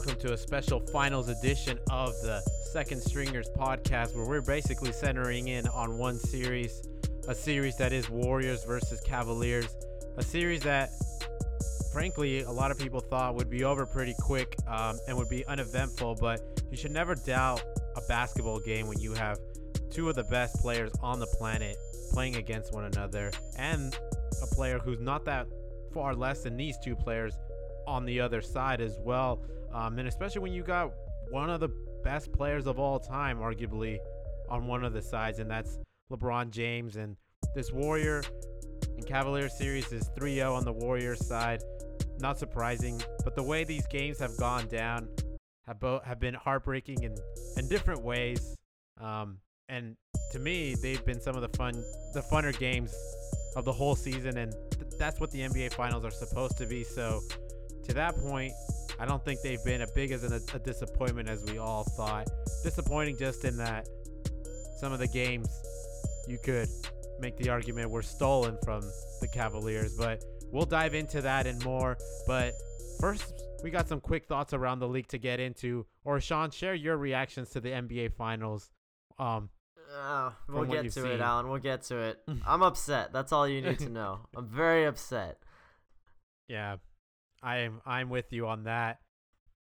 welcome to a special finals edition of the Second Stringers podcast, where we're basically centering in on one series, a series that is Warriors versus Cavaliers, a series that, frankly, a lot of people thought would be over pretty quick um, and would be uneventful. But you should never doubt a basketball game when you have two of the best players on the planet playing against one another, and a player who's not that far less than these two players on the other side as well. Um, and especially when you got one of the best players of all time, arguably, on one of the sides, and that's LeBron James. And this Warrior and Cavalier series is 3 0 on the Warriors side. Not surprising, but the way these games have gone down have both have been heartbreaking in, in different ways. Um, and to me, they've been some of the fun, the funner games of the whole season, and th- that's what the NBA Finals are supposed to be. So, to that point, I don't think they've been as big as a, a disappointment as we all thought. Disappointing just in that some of the games you could make the argument were stolen from the Cavaliers, but we'll dive into that and more. But first, we got some quick thoughts around the league to get into. Or Sean, share your reactions to the NBA Finals. Um, uh, we'll get to seen. it, Alan. We'll get to it. I'm upset. That's all you need to know. I'm very upset. Yeah, I'm I'm with you on that.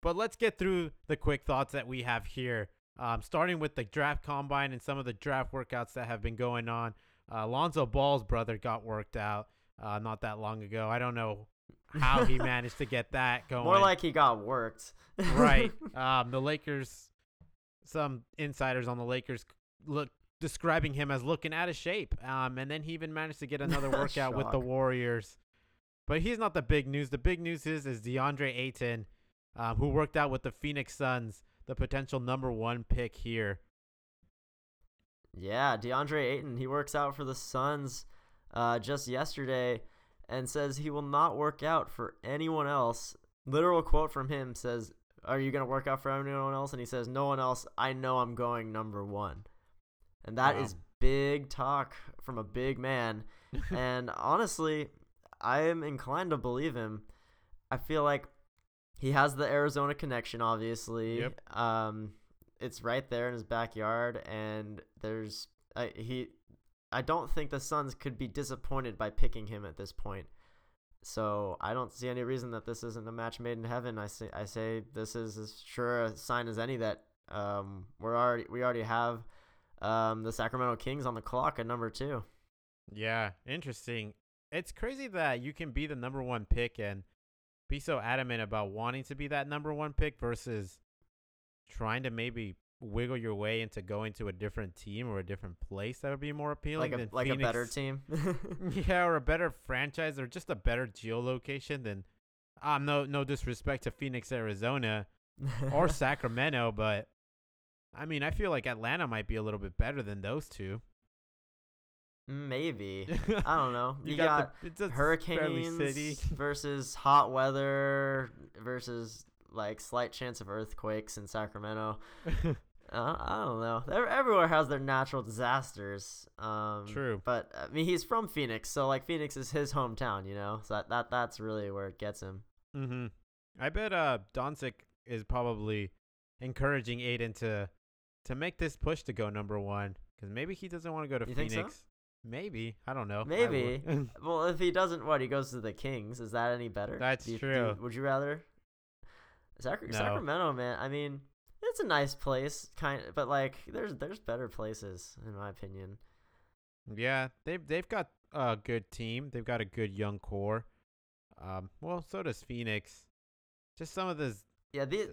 But let's get through the quick thoughts that we have here. Um, starting with the draft combine and some of the draft workouts that have been going on. Uh, Lonzo Ball's brother got worked out uh, not that long ago. I don't know how he managed to get that going. More like he got worked. right. Um, the Lakers, some insiders on the Lakers look describing him as looking out of shape. Um, and then he even managed to get another workout with the Warriors. But he's not the big news. The big news is is DeAndre Ayton, um, who worked out with the Phoenix Suns, the potential number one pick here. Yeah, DeAndre Ayton, he works out for the Suns uh, just yesterday and says he will not work out for anyone else. Literal quote from him says, Are you going to work out for anyone else? And he says, No one else. I know I'm going number one. And that is Wow. big talk from a big man. and honestly, I am inclined to believe him. I feel like he has the Arizona connection, obviously. Yep. Um, it's right there in his backyard, and there's I, he. I don't think the Suns could be disappointed by picking him at this point. So I don't see any reason that this isn't a match made in heaven. I say I say this is as sure a sign as any that um we're already we already have um the Sacramento Kings on the clock at number two. Yeah, interesting. It's crazy that you can be the number one pick and be so adamant about wanting to be that number one pick versus trying to maybe wiggle your way into going to a different team or a different place that would be more appealing Like a than like a better team. yeah, or a better franchise or just a better geolocation than um no no disrespect to Phoenix, Arizona or Sacramento, but I mean I feel like Atlanta might be a little bit better than those two. Maybe. I don't know. You, You got, got the- it's a fairly hurricanes city. versus hot weather versus like slight chance of earthquakes in Sacramento. uh, I don't know. Ev- Everywhere has their natural disasters. Um, True. But I mean, he's from Phoenix, so like Phoenix is his hometown, you know. So that, that that's really where it gets him. Mm-hmm. I bet uh Doncic is probably encouraging Ayton to to make this push to go number one because maybe he doesn't want to go to You think so? Maybe I don't know. Maybe. Well, if he doesn't, what he goes to the Kings. Is that any better? That's you- true. do- would you rather? No. Sacramento, man. I mean, it's a nice place, kind of, but like, there's there's better places in my opinion. yeah, they've they've got a good team. They've got a good young core. Um, well, so does Phoenix. Just some of this. Yeah, these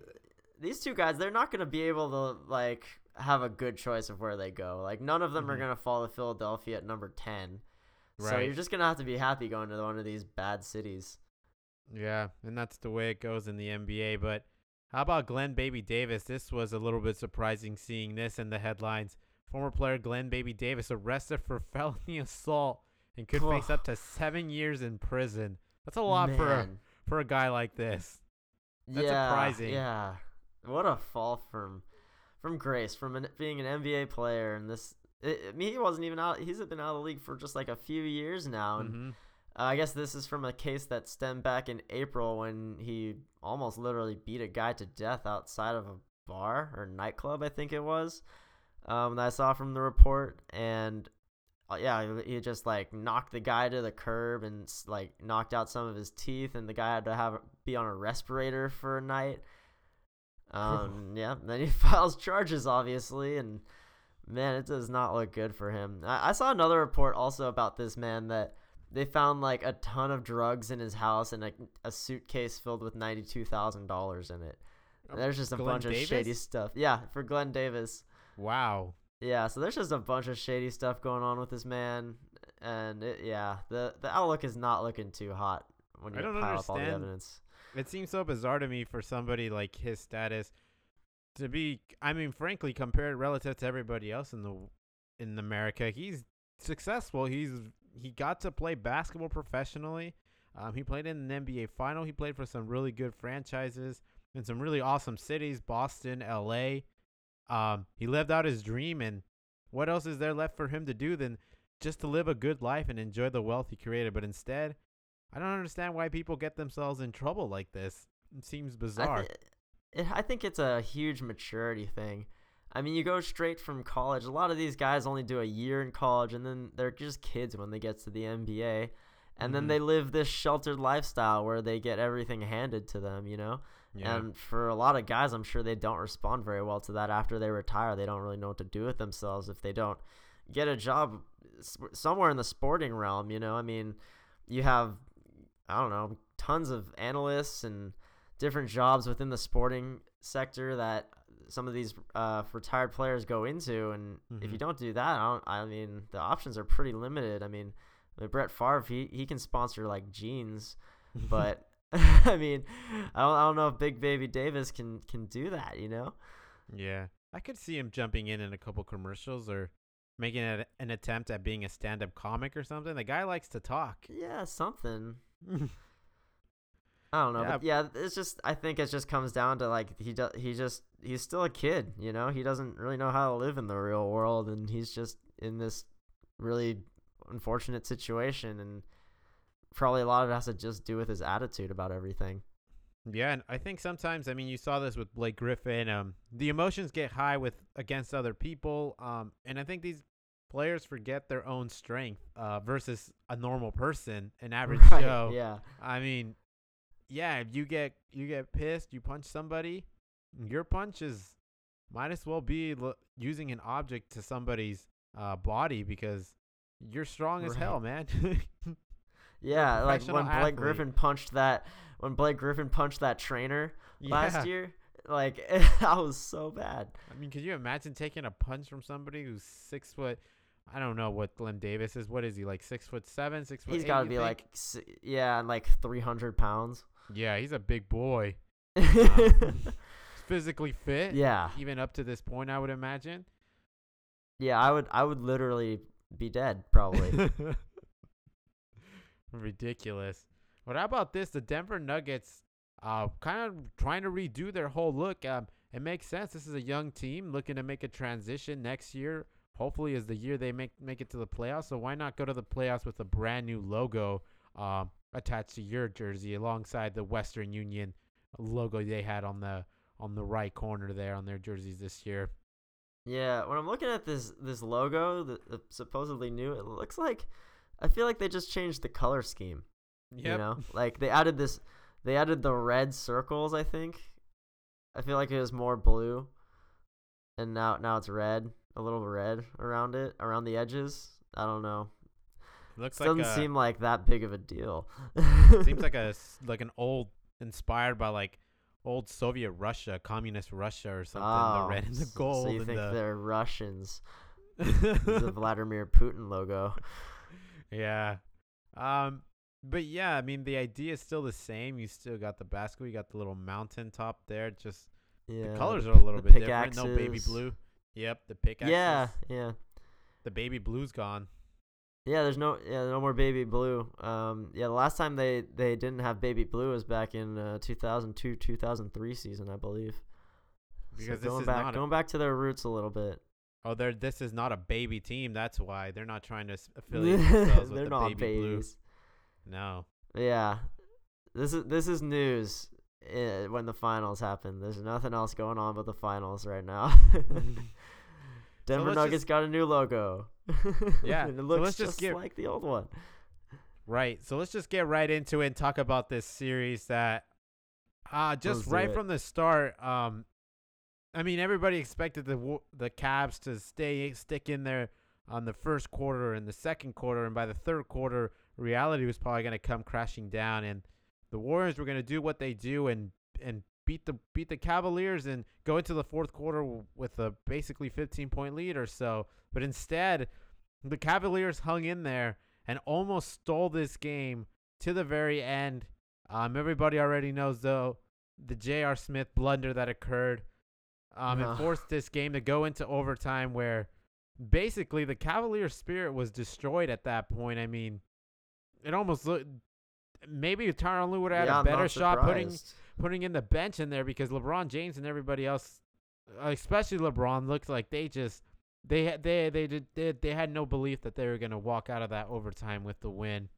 these two guys, they're not gonna be able to like have a good choice of where they go. Like, none of them are Mhm. gonna fall to Philadelphia at number ten. Right. So you're just gonna have to be happy going to one of these bad cities. Yeah, and that's the way it goes in the NBA. But how about Glen Baby Davis? This was a little bit surprising seeing this in the headlines. Former player Glen Baby Davis arrested for felony assault and could face up to seven years in prison. That's a lot for a, for a guy like this. That's yeah, surprising. Yeah, what a fall from from grace from an, being an NBA player and this. I I mean, he wasn't even out. He's been out of the league for just like a few years now, and hmm Uh, I guess this is from a case that stemmed back in April when he almost literally beat a guy to death outside of a bar or nightclub, I think it was. Um, that I saw from the report, and uh, yeah, he just like knocked the guy to the curb and like knocked out some of his teeth, and the guy had to have be on a respirator for a night. Um, yeah, then he files charges, obviously, and man, it does not look good for him. I, I saw another report also about this man that they found like a ton of drugs in his house and a, a suitcase filled with ninety two thousand dollars in it. And there's just a Glen bunch Davis? of shady stuff. Yeah, for Glen Davis. Wow. Yeah, so there's just a bunch of shady stuff going on with this man, and it, yeah, the the outlook is not looking too hot when you pile up all the evidence. It seems so bizarre to me for somebody like his status to be I mean frankly compared relative to everybody else in the in America, he's successful. He's he got to play basketball professionally. Um, he played in an NBA final. He played for some really good franchises in some really awesome cities, Boston, LA. Um, he lived out his dream and what else is there left for him to do than just to live a good life and enjoy the wealth he created? But instead, I don't understand why people get themselves in trouble like this. It seems bizarre. thi- it, I think it's a huge maturity thing. I mean, you go straight from college. A lot of these guys only do a year in college, and then they're just kids when they get to the NBA. And then Mhm. they live this sheltered lifestyle where they get everything handed to them, you know? yeah. And for a lot of guys, I'm sure they don't respond very well to that after they retire. They don't really know what to do with themselves if they don't get a job somewhere in the sporting realm. You know, I mean, you have, I don't know, tons of analysts and different jobs within the sporting sector that some of these uh, retired players go into. And if you Mhm. don't do that, I, don't, I mean, the options are pretty limited. I mean, Brett Favre, he, he can sponsor like jeans but I mean, I don't, I don't know if Big Baby Davis can can do that. You know? yeah, I could see him jumping in in a couple commercials or making a, an attempt at being a stand-up comic or something. The guy likes to talk. Yeah, something. I don't know, Yeah. but yeah, it's just I think it just comes down to like he does he just he's still a kid, you know. He doesn't really know how to live in the real world, and he's just in this really unfortunate situation, and probably a lot of it has to just do with his attitude about everything. Yeah, and I think sometimes I mean you saw this with Blake Griffin. Um, the emotions get high with against other people. Um, and I think these players forget their own strength. Uh, versus a normal person, an average Right, Joe. Yeah. I mean, yeah, if you get you get pissed, you punch somebody, your punch is might as well be l- using an object to somebody's uh, body because you're strong as hell, man. Yeah, like when Blake athlete. Griffin punched that when Blake Griffin punched that trainer last year, like that was so bad. I mean, could you imagine taking a punch from somebody who's six foot? I don't know what Glen Davis is. What is he like? Six foot seven, six foot. He's got to be think? like yeah, like 300 pounds. Yeah, he's a big boy. Physically fit. yeah. Even up to this point, I would imagine. Yeah, I would I would literally be dead probably. Ridiculous. But how about this? The Denver Nuggets, uh, kind of trying to redo their whole look. Um, it makes sense. This is a young team looking to make a transition next year. Hopefully, is the year they make make it to the playoffs. So why not go to the playoffs with a brand new logo um, attached to your jersey alongside the Western Union logo they had on the on the right corner there on their jerseys this year. yeah, when I'm looking at this this logo, the, the supposedly new, it looks like I feel like they just changed the color scheme. Yep. You know, like they added this, they added the red circles. I think. I feel like it was more blue, and now now it's red, a little red around it, around the edges. I don't know. Looks Doesn't like a, seem like that big of a deal. seems like a like an old inspired by like old Soviet Russia, communist Russia or something. the red and the gold Oh, So you think the they're Russians? the Vladimir Putin logo. yeah. Um but yeah, I mean the idea is still the same. You still got the basket. you got the little mountain top there. Just Yeah. the colors are a little bit different. No baby blue. Yep, the pickaxe. Yeah, yeah, The baby blue's gone. yeah. There's no, yeah, no more baby blue. Um, yeah, the last time they they didn't have baby blue was back in uh, 2002, 2003 season, I believe. Because so this going is back, a- going back to their roots a little bit. Oh, they're this is not a baby team. That's why they're not trying to affiliate themselves with they're the not baby blue. No. Yeah, this is this is news. uh, When the finals happen, there's nothing else going on but the finals right now. Denver let's Nuggets just- got a new logo. Yeah, it so looks let's just just get- like the old one. Right. So let's just get right into it and talk about this series that uh just right it. from the start um I mean everybody expected the the Cavs to stay stick in there on the first quarter and the second quarter and by the third quarter reality was probably going to come crashing down and the Warriors were going to do what they do and and beat the beat the Cavaliers and go into the fourth quarter with a basically 15 point lead or so but instead the Cavaliers hung in there and almost stole this game to the very end. Um, everybody already knows though the J.R. Smith blunder that occurred. Um, and forced this game to go into overtime where basically the Cavaliers spirit was destroyed at that point. I mean, it almost looked maybe Tyronn Lue would have yeah, had a better shot putting. Putting in the bench in there because LeBron James and everybody else, uh, especially LeBron, looked like they just they had they they did they, they had no belief that they were gonna walk out of that overtime with the win.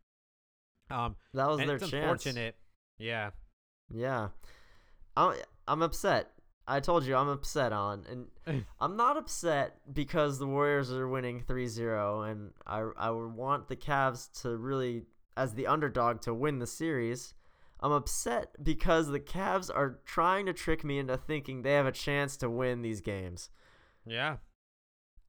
Um, That was their it's chance. unfortunate. Yeah, Yeah. I'm I'm upset. I told you I'm upset on and I'm not upset because the Warriors are winning 3-0 and I I would want the Cavs to really as the underdog to win the series. I'm upset because the Cavs are trying to trick me into thinking they have a chance to win these games. yeah,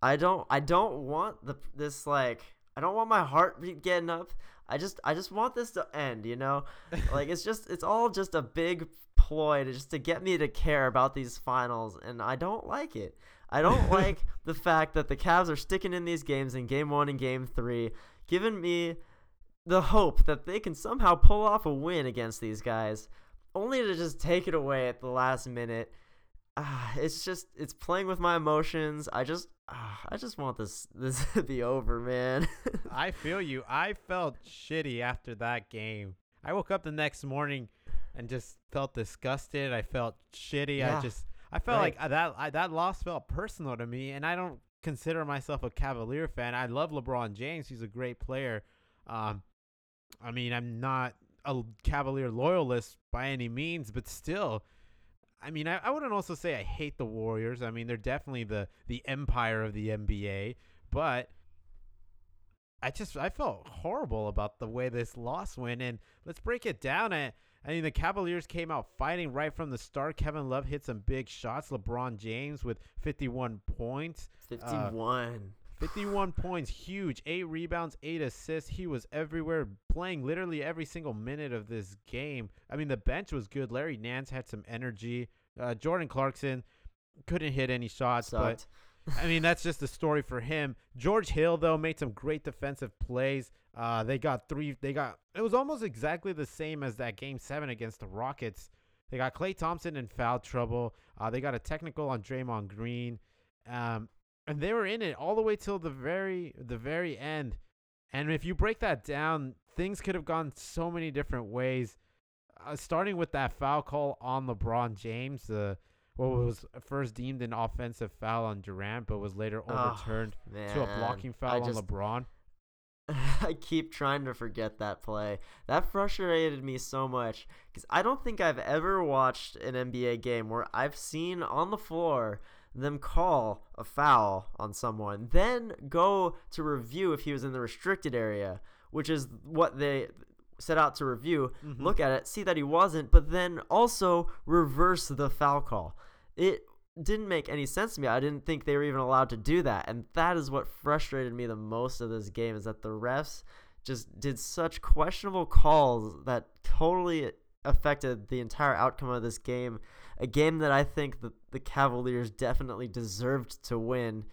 I don't I don't want the this like I don't want my heart be- getting up. I just I just want this to end, you know? like it's just it's all just a big ploy to just to get me to care about these finals and I don't like it. I don't like the fact that the Cavs are sticking in these games in game 1 and game 3, giving me the hope that they can somehow pull off a win against these guys only to just take it away at the last minute. Ah, it's just it's playing with my emotions. I just ah, I just want this this to be over, man. I feel you. I felt shitty after that game. I woke up the next morning and just felt disgusted. I felt shitty. I just I felt right. like uh, that I, that loss felt personal to me, and I don't consider myself a Cavalier fan. I love LeBron James. He's a great player. Um, I mean, I'm not a Cavalier loyalist by any means, but still. I mean, I, I wouldn't also say I hate the Warriors. I mean, they're definitely the the empire of the NBA, but I just I felt horrible about the way this loss went. And let's break it down. I, I mean, the Cavaliers came out fighting right from the start. Kevin Love hit some big shots. LeBron James with 51 points. Uh, 51. 51 points, huge. Eight rebounds, eight assists. He was everywhere, playing literally every single minute of this game. I mean, the bench was good. Larry Nance had some energy. Uh, Jordan Clarkson couldn't hit any shots, but I mean, that's just the story for him. George Hill though made some great defensive plays. Uh, they got three. They got it was almost exactly the same as that game seven against the Rockets. They got Klay Thompson in foul trouble. Uh, they got a technical on Draymond Green, um, and they were in it all the way till the very the very end. And if you break that down, things could have gone so many different ways. Uh, starting with that foul call on LeBron James, the what was first deemed an offensive foul on Durant, but was later Oh, overturned Man, to a blocking I foul on just- LeBron. I keep trying to forget that play. That frustrated me so much because I don't think I've ever watched an NBA game where I've seen on the floor them call a foul on someone, then go to review if he was in the restricted area, which is what they set out to review. Mhm. Look at it, see that he wasn't, but then also reverse the foul call. It didn't make any sense to me. I didn't think they were even allowed to do that. And that is what frustrated me the most of this game is that the refs just did such questionable calls that totally affected the entire outcome of this game. A game that I think the, the Cavaliers definitely deserved to win,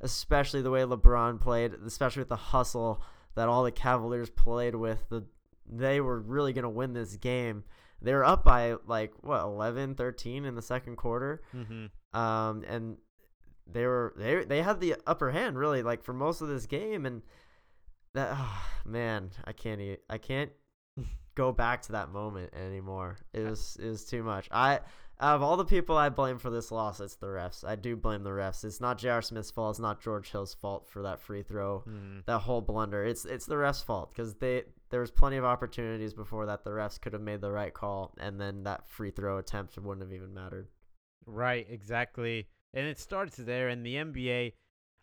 especially the way LeBron played, especially with the hustle that all the Cavaliers played with. The they were really going to win this game. They were up by like what 11, 13 in the second quarter Mm-hmm. um, and they were they they had the upper hand really like for most of this game, and that oh, man, I can't e- I can't go back to that moment anymore. It was it was too much. I out of all the people I blame for this loss, it's the refs. I do blame the refs. It's not J.R. Smith's fault. It's not George Hill's fault for that free throw, Mm. that whole blunder. It's it's the refs' fault because they there was plenty of opportunities before that the refs could have made the right call, and then that free throw attempt wouldn't have even mattered. Right, exactly. And it starts there in the NBA.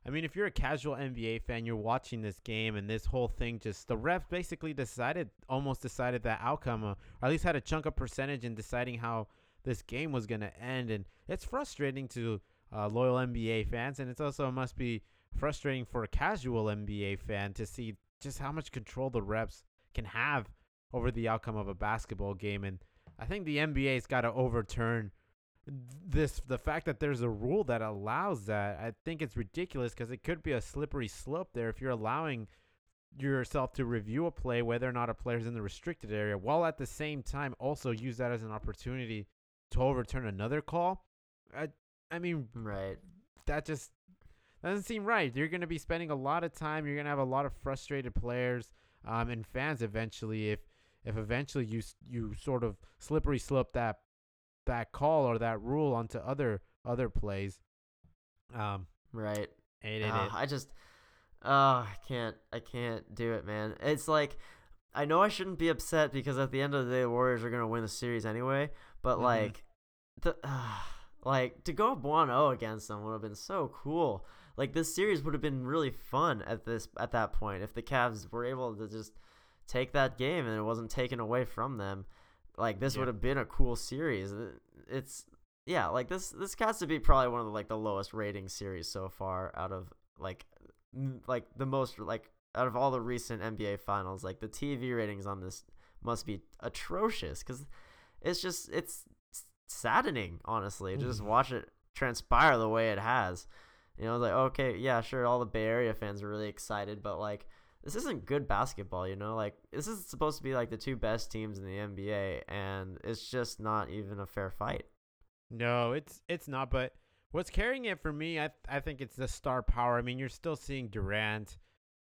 I mean, if you're a casual NBA fan, you're watching this game and this whole thing just the refs basically decided almost decided that outcome uh, or at least had a chunk of percentage in deciding how this game was going to end and it's frustrating to uh, loyal NBA fans and it's also must be frustrating for a casual NBA fan to see just how much control the reps can have over the outcome of a basketball game and I think the NBA's got to overturn this the fact that there's a rule that allows that. I think it's ridiculous because it could be a slippery slope there if you're allowing yourself to review a play whether or not a player's in the restricted area while at the same time also use that as an opportunity to overturn another call i, I mean Right. that just doesn't seem right you're going to be spending a lot of time you're going to have a lot of frustrated players um, and fans eventually if if eventually you you sort of slippery slope that that call or that rule onto other other plays. Um, Right. and it, Ah, it- I just, oh, I can't, I can't do it, man. It's like, I know I shouldn't be upset because at the end of the day, the Warriors are gonna win the series anyway. But Mhm. like, the, uh, like to go up 1-0 against them would have been so cool. Like this series would have been really fun at this at that point if the Cavs were able to just take that game and it wasn't taken away from them. Like this Yeah. would have been a cool series. It's yeah, like this this has to be probably one of the like the lowest rating series so far out of like like the most like out of all the recent NBA finals. Like the TV ratings on this must be atrocious cuz it's just it's saddening honestly to just Mhm. watch it transpire the way it has. You know, like okay, yeah, sure, all the Bay Area fans are really excited, but like this isn't good basketball, you know? Like this is supposed to be like the two best teams in the NBA and it's just not even a fair fight. no, it's it's not. But what's carrying it for me, I I think it's the star power. I mean, you're still seeing Durant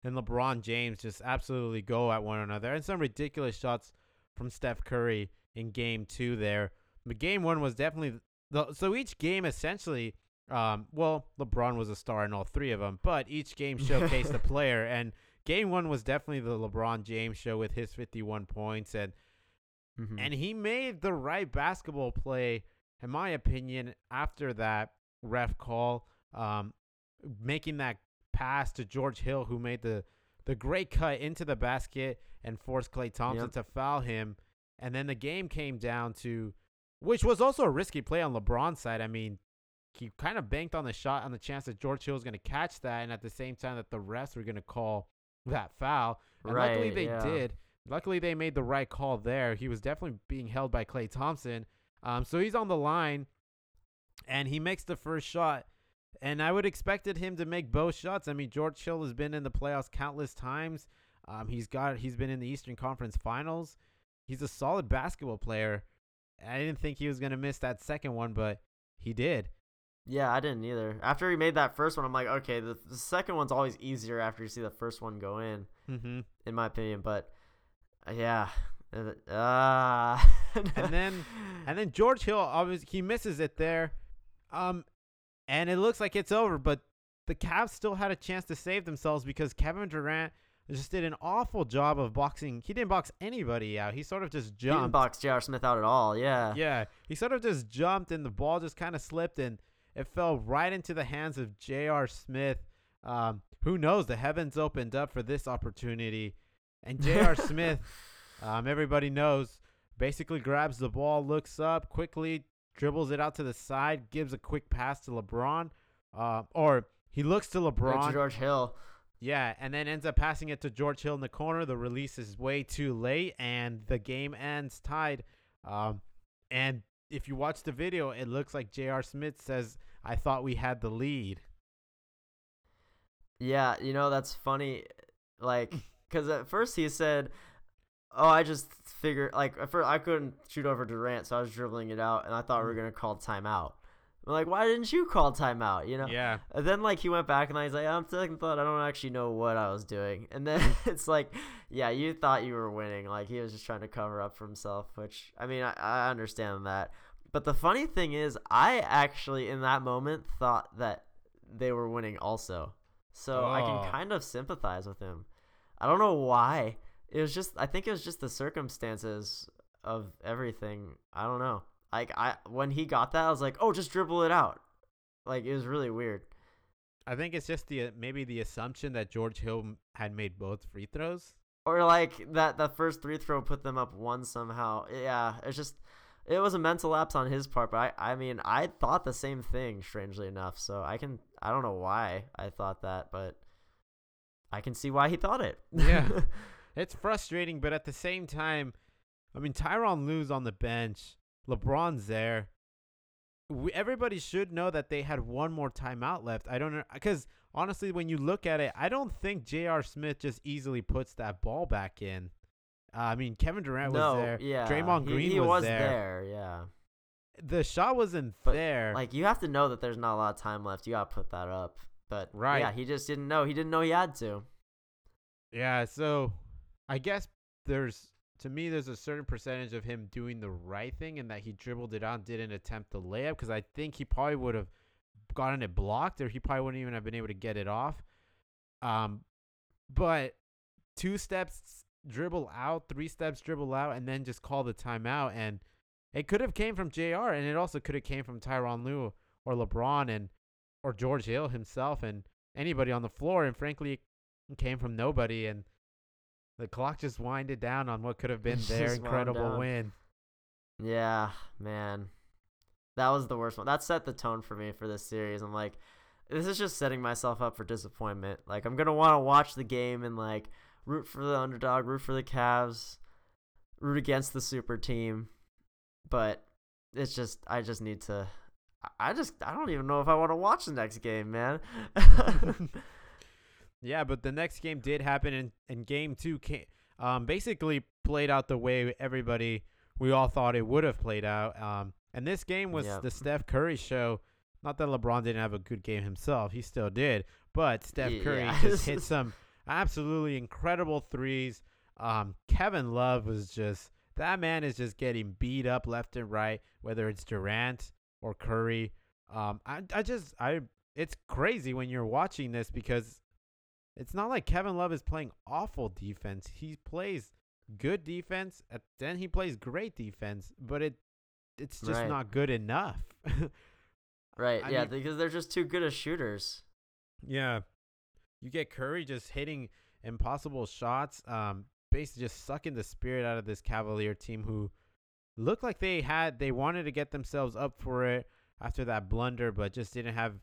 and LeBron James just absolutely go at one another, and some ridiculous shots from Steph Curry in Game Two there. But Game One was definitely the so each game essentially. Um, well, LeBron was a star in all three of them, but each game showcased a player, and Game One was definitely the LeBron James show with his 51 points, and Mm-hmm. and he made the right basketball play, in my opinion, after that ref call, um, making that pass to George Hill, who made the the great cut into the basket and forced Klay Thompson Yep. to foul him, and then the game came down to, which was also a risky play on LeBron's side. I mean. He kind of banked on the shot on the chance that George Hill was going to catch that, and at the same time that the refs were going to call that foul. And luckily they yeah. did. Luckily they made the right call there. He was definitely being held by Klay Thompson. Um, so he's on the line, and he makes the first shot. And I would expected him to make both shots. I mean, George Hill has been in the playoffs countless times. Um, he's got he's been in the Eastern Conference Finals. He's a solid basketball player. I didn't think he was gonna miss that second one, but he did. Yeah, I didn't either. After he made that first one, I'm like, okay, the, the second one's always easier after you see the first one go in, Mm-hmm. in my opinion. But uh, yeah, uh, and then and then George Hill obviously he misses it there, um, and it looks like it's over. But the Cavs still had a chance to save themselves because Kevin Durant just did an awful job of boxing. He didn't box anybody out. He sort of just jumped. he didn't box J.R. Smith out at all. Yeah. Yeah, he sort of just jumped, and the ball just kind of slipped, and it fell right into the hands of J.R. Smith. Um, who knows? The heavens opened up for this opportunity, and J.R. Smith, um, everybody knows, basically grabs the ball, looks up quickly, dribbles it out to the side, gives a quick pass to LeBron, uh, or he looks to Right to George Hill. Yeah, and then ends up passing it to George Hill in the corner. The release is way too late, and the game ends tied. Um, and if you watch the video, it looks like J.R. Smith says, "I thought we had the lead." Yeah, you know that's funny, like, because at first he said, "Oh, I just figured like at first I couldn't shoot over Durant, so I was dribbling it out, and I thought we were mm. gonna call timeout." I'm like, why didn't you call timeout? You know. Yeah, And then like he went back and he's like, I'm second thought, I don't actually know what I was doing. And then it's like, yeah, you thought you were winning. Like he was just trying to cover up for himself, which I mean, I, I understand that. But the funny thing is, I actually in that moment thought that they were winning also. So I Oh. can kind of sympathize with him. I don't know why. It was just I think it was just the circumstances of everything. I don't know. Like I when he got that, I was like, "Oh, just dribble it out." Like it was really weird. I think it's just the maybe the assumption that George Hill had made both free throws. Or like that that first three throw put them up one somehow. Yeah, it's just it was a mental lapse on his part, but I I mean, I thought the same thing strangely enough. So I can I don't know why I thought that, but I can see why he thought it. Yeah. It's frustrating, but at the same time, I mean, Tyronn Lue's on the bench. LeBron's there. We, everybody should know that they had one more timeout left. I don't know because honestly, when you look at it, I don't think J.R. Smith just easily puts that ball back in. Uh, I mean, Kevin Durant no, was there. yeah. Draymond he- Green he, was was there. there. Yeah. The shot wasn't But, there. Like you have to know that there's not a lot of time left. You got to put that up. But Right. yeah, he just didn't know. He didn't know he had to. Yeah, so I guess there's to me there's a certain percentage of him doing the right thing and that he dribbled it on, didn't attempt the layup because I think he probably would have gotten it blocked or he probably wouldn't even have been able to get it off. Um, but two steps dribble out, three steps dribble out, and then just call the timeout and it could have came from Jr. and it also could have came from Tyronn Lue or LeBron and or George Hill himself and anybody on the floor and frankly it came from nobody and the clock just winded down on what could have been their incredible win. Yeah, man. That was the worst one. That set the tone for me for this series. I'm like, this is just setting myself up for disappointment. Like, I'm going to want to watch the game and, like, root for the underdog, root for the Cavs, root against the super team. But it's just, I just need to. I- I just, I don't even know if I want to watch the next game, man. Yeah, but the next game did happen, and, and game two came, um, basically played out the way everybody, we all thought it would have played out. Um, and this game was Yep. the Steph Curry show. Not that LeBron didn't have a good game himself, he still did. But Steph Curry Yeah. just hit some absolutely incredible threes. Um, Kevin Love was just, that man is just getting beat up left and right, whether it's Durant or Curry. Um, I, I just, I, it's crazy when you're watching this because it's not like Kevin Love is playing awful defense. He plays good defense, and then he plays great defense, but it it's just Right. not good enough. right. I yeah, mean- because they're just too good as shooters. yeah. You get Curry just hitting impossible shots, um basically just sucking the spirit out of this Cavalier team who looked like they had they wanted to get themselves up for it after that blunder but just didn't have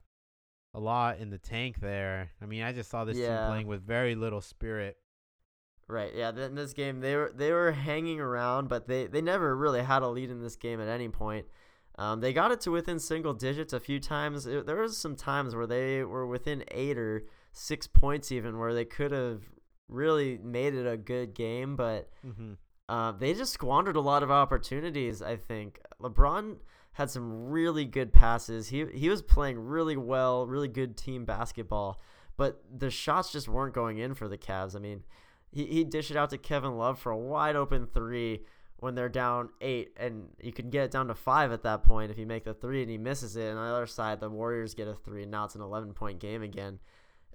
a lot in the tank there. I mean, I just saw this team playing with very little spirit. Right. Yeah. In this game, they were they were hanging around, but they they never really had a lead in this game at any point. Um, they got it to within single digits a few times. It, there was some times where they were within eight or six points, even where they could have really made it a good game, but Mm-hmm. uh, they just squandered a lot of opportunities. I think LeBron had some really good passes. He he was playing really well, really good team basketball, but the shots just weren't going in for the Cavs. I mean, he he dished it out to Kevin Love for a wide open three when they're down eight, and you can get it down to five at that point if you make the three and he misses it. And on the other side, the Warriors get a three, and now it's an eleven point game again.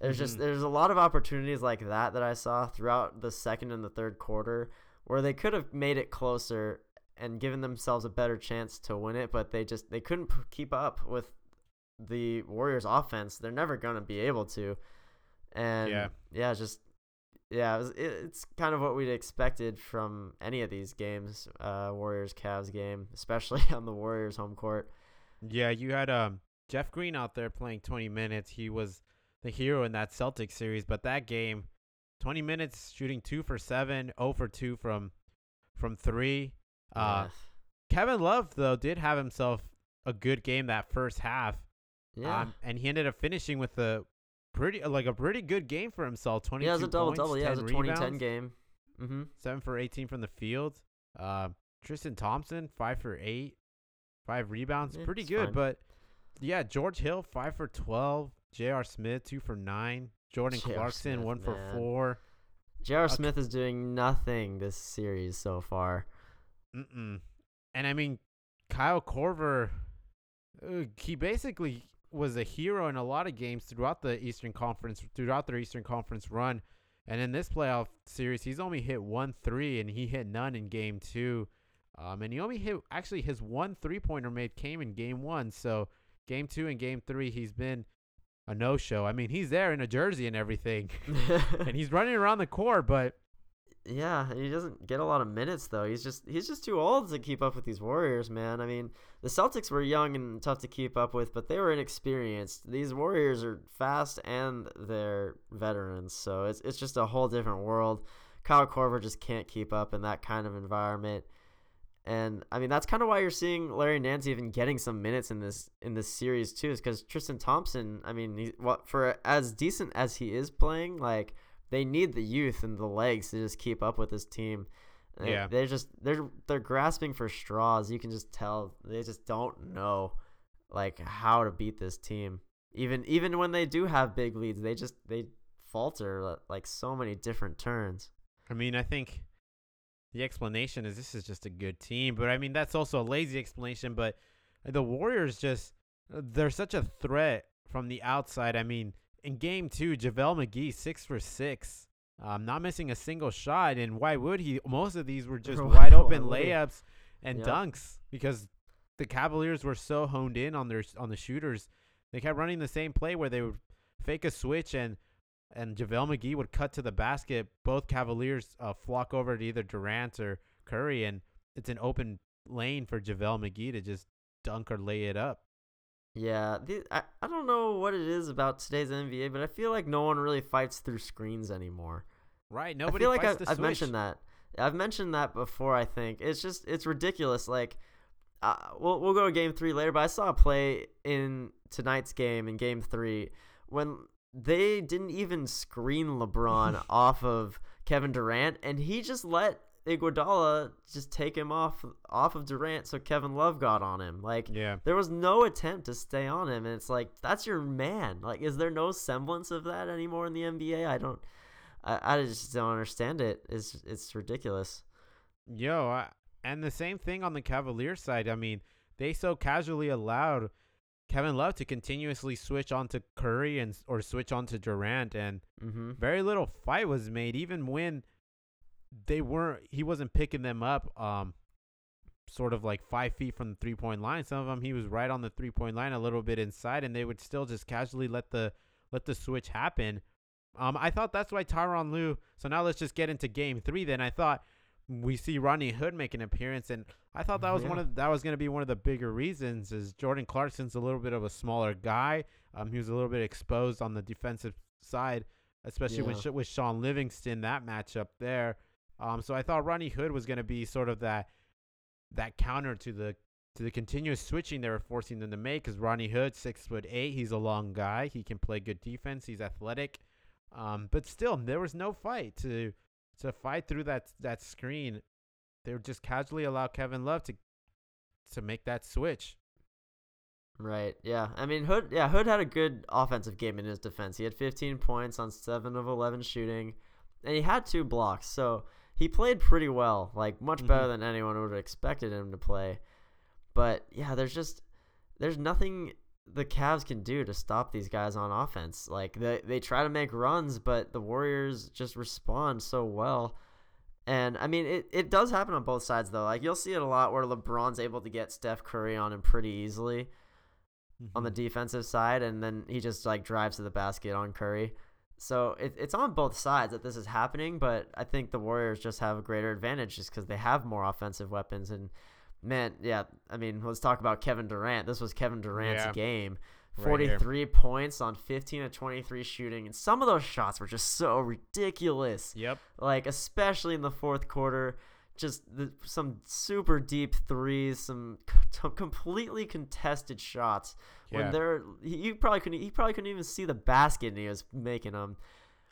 There's just Mhm. there's a lot of opportunities like that that I saw throughout the second and the third quarter where they could have made it closer and given themselves a better chance to win it, but they just they couldn't p- keep up with the Warriors offense. They're never going to be able to. And Yeah. yeah, just yeah, it was, it, it's kind of what we'd expected from any of these games, uh, Warriors Cavs game, especially on the Warriors home court. Yeah, you had um Jeff Green out there playing 20 minutes. He was the hero in that Celtics series, but that game, 20 minutes shooting 2 for 7, 0 for 2 from from 3. Uh. Kevin Love though did have himself a good game that first half. yeah. Um, and he ended up finishing with a pretty like a pretty good game for himself, 22 yeah, it was a double double. Yeah, it was a 20 10 rebounds, game. Mm-hmm. 7 for 18 from the field. Uh, Tristan Thompson 5 for 8, 5 rebounds, pretty good, fine. but yeah, George Hill 5 for 12, J.R. Smith 2 for 9, Jordan J.R. Clarkson Smith, 1 for 4. J.R. Smith is doing nothing this series so far. Mm-mm. And I mean, Kyle Korver, uh, he basically was a hero in a lot of games throughout the Eastern Conference, throughout their Eastern Conference run. And in this playoff series, he's only hit one three, and he hit none in game two. Um, and he only hit actually his one three pointer made came in game one. So game two and game three, he's been a no show. I mean, he's there in a jersey and everything, and he's running around the court, but yeah, he doesn't get a lot of minutes though. He's just he's just too old to keep up with these Warriors, man. I mean, the Celtics were young and tough to keep up with, but they were inexperienced. These Warriors are fast and they're veterans, so it's it's just a whole different world. Kyle Korver just can't keep up in that kind of environment. And I mean that's kind of why you're seeing Larry Nance even getting some minutes in this in this series too, is because Tristan Thompson. I mean, he, what for as decent as he is playing, like they need the youth and the legs to just keep up with this team. Yeah, they're just they're they're grasping for straws. You can just tell they just don't know like how to beat this team. Even even when they do have big leads, they just they falter like so many different turns. I mean, I think the explanation is this is just a good team, but I mean that's also a lazy explanation. But the Warriors just they're such a threat from the outside. I mean, in game two, JaVale McGee six for six, um, not missing a single shot. And why would he? Most of these were just wide open layups and yep. dunks because the Cavaliers were so honed in on their on the shooters. They kept running the same play where they would fake a switch and and JaVale McGee would cut to the basket. Both Cavaliers uh, flock over to either Durant or Curry, and it's an open lane for JaVale McGee to just dunk or lay it up. Yeah, the, I, I don't know what it is about today's NBA, but I feel like no one really fights through screens anymore. Right, nobody. I feel like I've, I've mentioned that. I've mentioned that before. I think it's just it's ridiculous. Like, uh, we'll we'll go to game three later, but I saw a play in tonight's game in game three when they didn't even screen LeBron off of Kevin Durant, and he just let Iguodala just take him off off of Durant, so Kevin Love got on him. Like, yeah, there was no attempt to stay on him, and it's like that's your man. Like, is there no semblance of that anymore in the NBA? I don't, I, I just don't understand it. It's it's ridiculous. Yo, I, and the same thing on the Cavalier side. I mean, they so casually allowed Kevin Love to continuously switch on to Curry and or switch on to Durant, and mm-hmm. very little fight was made, even when they weren't. He wasn't picking them up. Um, sort of like five feet from the three point line. Some of them he was right on the three point line, a little bit inside, and they would still just casually let the let the switch happen. Um, I thought that's why Tyronn Lue. So now let's just get into game three. Then I thought we see Rodney Hood make an appearance, and I thought that was yeah. one of that was going to be one of the bigger reasons. Is Jordan Clarkson's a little bit of a smaller guy. Um, he was a little bit exposed on the defensive side, especially yeah. with with Shaun Livingston that matchup there. Um, so I thought Rodney Hood was going to be sort of that that counter to the to the continuous switching they were forcing them to make. Because Rodney Hood, six foot eight, he's a long guy. He can play good defense. He's athletic. Um, but still, there was no fight to to fight through that that screen. They would just casually allow Kevin Love to to make that switch. Right. Yeah. I mean, Hood. Yeah, Hood had a good offensive game in his defense. He had 15 points on seven of 11 shooting, and he had two blocks. So he played pretty well, like much mm-hmm. better than anyone would have expected him to play. But yeah, there's just there's nothing the Cavs can do to stop these guys on offense. Like they they try to make runs, but the Warriors just respond so well. And I mean, it, it does happen on both sides though. Like you'll see it a lot where LeBron's able to get Steph Curry on him pretty easily mm-hmm. on the mm-hmm. defensive side, and then he just like drives to the basket on Curry. So it, it's on both sides that this is happening, but I think the Warriors just have a greater advantage just because they have more offensive weapons and Man, yeah. I mean, let's talk about Kevin Durant. This was Kevin Durant's yeah. game. 43 right points on 15 of 23 shooting. And some of those shots were just so ridiculous. Yep. Like, especially in the fourth quarter. Just the, some super deep threes, some c- completely contested shots. Yeah. When they're, he probably couldn't, he probably couldn't even see the basket and he was making them.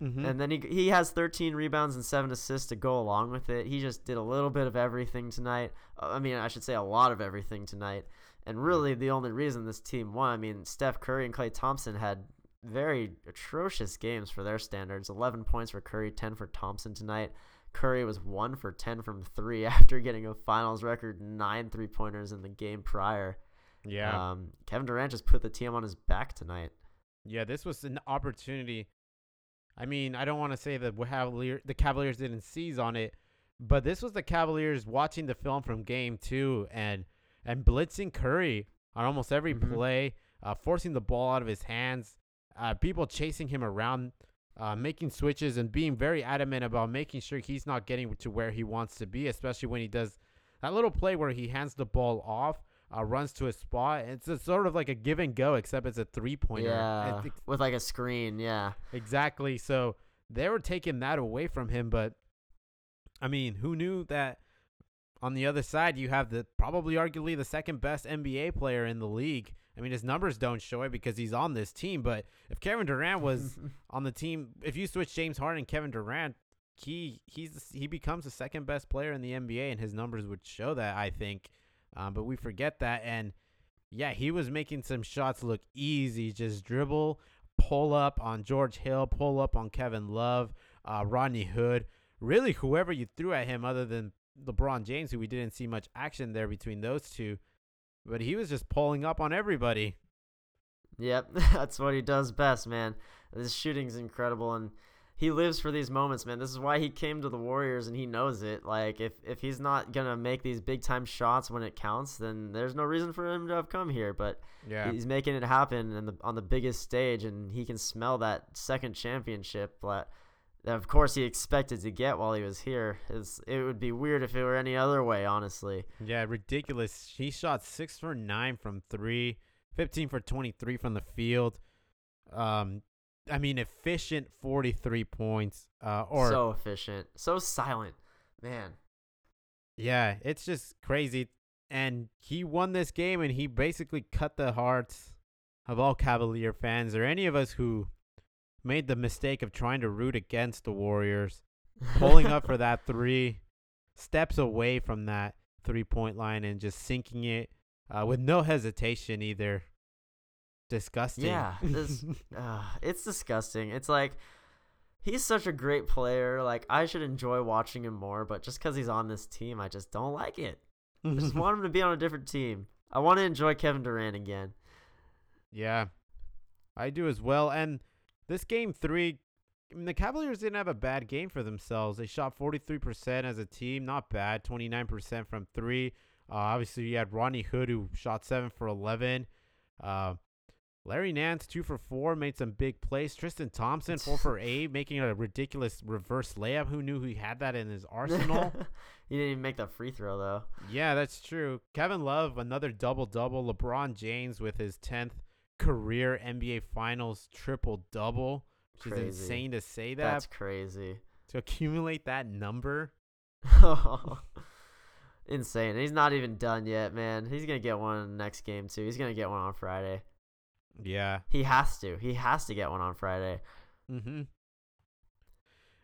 Mm-hmm. And then he he has 13 rebounds and seven assists to go along with it. He just did a little bit of everything tonight. Uh, I mean, I should say a lot of everything tonight. And really, the only reason this team won, I mean, Steph Curry and Klay Thompson had very atrocious games for their standards. 11 points for Curry, 10 for Thompson tonight. Curry was one for ten from three after getting a finals record nine three pointers in the game prior. Yeah. Um, Kevin Durant just put the team on his back tonight. Yeah, this was an opportunity. I mean, I don't want to say the Cavalier, the Cavaliers didn't seize on it, but this was the Cavaliers watching the film from Game Two and and blitzing Curry on almost every Mhm. play, uh, forcing the ball out of his hands, uh, people chasing him around, uh, making switches, and being very adamant about making sure he's not getting to where he wants to be, especially when he does that little play where he hands the ball off. Uh, runs to a spot. It's a, sort of like a give and go, except it's a three pointer. Yeah, with like a screen. Yeah, Exactly. So they were taking that away from him, but I mean, who knew that on the other side you have the probably arguably the second best NBA player in the league. I mean, his numbers don't show it because he's on this team, but if Kevin Durant was on the team, if you switch James Harden and Kevin Durant, he he's he becomes the second best player in the NBA and his numbers would show that, I think. Um, but we forget that and yeah, he was making some shots look easy, just dribble, pull up on George Hill, pull up on Kevin Love, uh, Rodney Hood, really whoever you threw at him other than LeBron James, who we didn't see much action there between those two. But he was just pulling up on everybody. Yep, that's what he does best, man. His shooting's incredible, and he lives for these moments, man. This is why he came to the Warriors, and he knows it. Like, if if he's not gonna make these big time shots when it counts, then there's no reason for him to have come here. But Yeah. he's making it happen the, on the biggest stage, and he can smell that second championship that of course he expected to get while he was here. Is it would be weird if it were any other way, honestly. Yeah, ridiculous. He shot 6 for 9 from 3, 15 for 23 from the field. Um I mean efficient 43 points uh or so efficient, so silent, man. Yeah, it's just crazy. And he won this game and he basically cut the hearts of all Cavalier fans or any of us who made the mistake of trying to root against the Warriors. Pulling up for that three, steps away from that three point line and just sinking it uh, with no hesitation either. Disgusting. Yeah, this- Uh, it's disgusting. It's like he's such a great player. Like I should enjoy watching him more, but just because he's on this team, I just don't like it. I just want him to be on a different team. I want to enjoy Kevin Durant again. Yeah, I do as well. And this game three, I mean, the Cavaliers didn't have a bad game for themselves. They shot 43% as a team, not bad. 29% from three. Uh, obviously, you had Rodney Hood who shot seven for 11. Uh, Larry Nance two for four, made some big plays. Tristan Thompson four for eight, making a ridiculous reverse layup. Who knew he had that in his arsenal? he didn't even make the free throw though. Yeah, that's true. Kevin Love, another double double. LeBron James with his 10th career NBA Finals triple double, which Crazy. is insane to say that. That's crazy. to accumulate that number. Insane. He's not even done yet, man. He's gonna get one in the next game too. He's gonna get one on Friday. Yeah. He has to. He has to get one on Friday. Mm-hmm.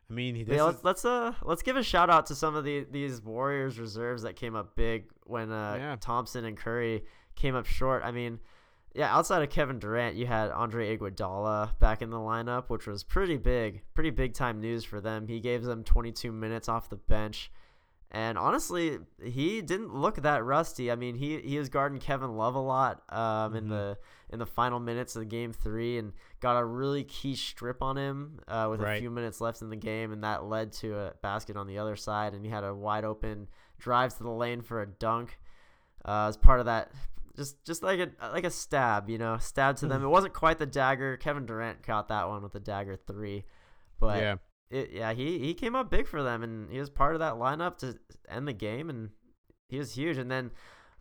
I mean, he- Yeah, let's is, let's uh let's give a shout out to some of the these Warriors reserves that came up big when uh Yeah. Thompson and Curry came up short. I mean, yeah, outside of Kevin Durant, you had Andre Iguodala back in the lineup, which was pretty big, pretty big time news for them. He gave them 22 minutes off the bench. And honestly, he didn't look that rusty. I mean, he he was guarding Kevin Love a lot um, in Mhm. the in the final minutes of game three, and got a really key strip on him uh, with a few minutes left in the game, and that led to a basket on the other side, and he had a wide open drive to the lane for a dunk. Uh, as part of that, just just like a like a stab, you know, stab to them. Hmm. It wasn't quite the dagger. Kevin Durant caught that one with the dagger three, but yeah. it, yeah, he he came up big for them, and he was part of that lineup to end the game, and he was huge. And then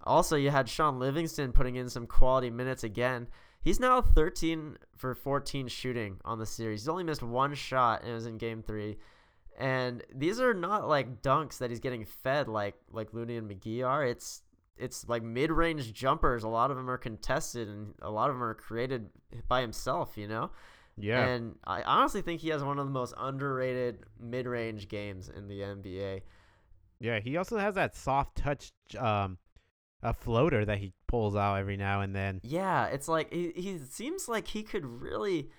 also you had Shaun Livingston putting in some quality minutes again. He's now 13 for 14 shooting on the series. He's only missed one shot, and it was in Game Three. And these are not like dunks that he's getting fed like like Looney and McGee are. It's it's like mid-range jumpers. A lot of them are contested, and a lot of them are created by himself. You know. Yeah. And I honestly think he has one of the most underrated mid-range games in the NBA. yeah. He also has that soft touch, um, a floater that he pulls out every now and then. Yeah, it's like he, he seems like he could really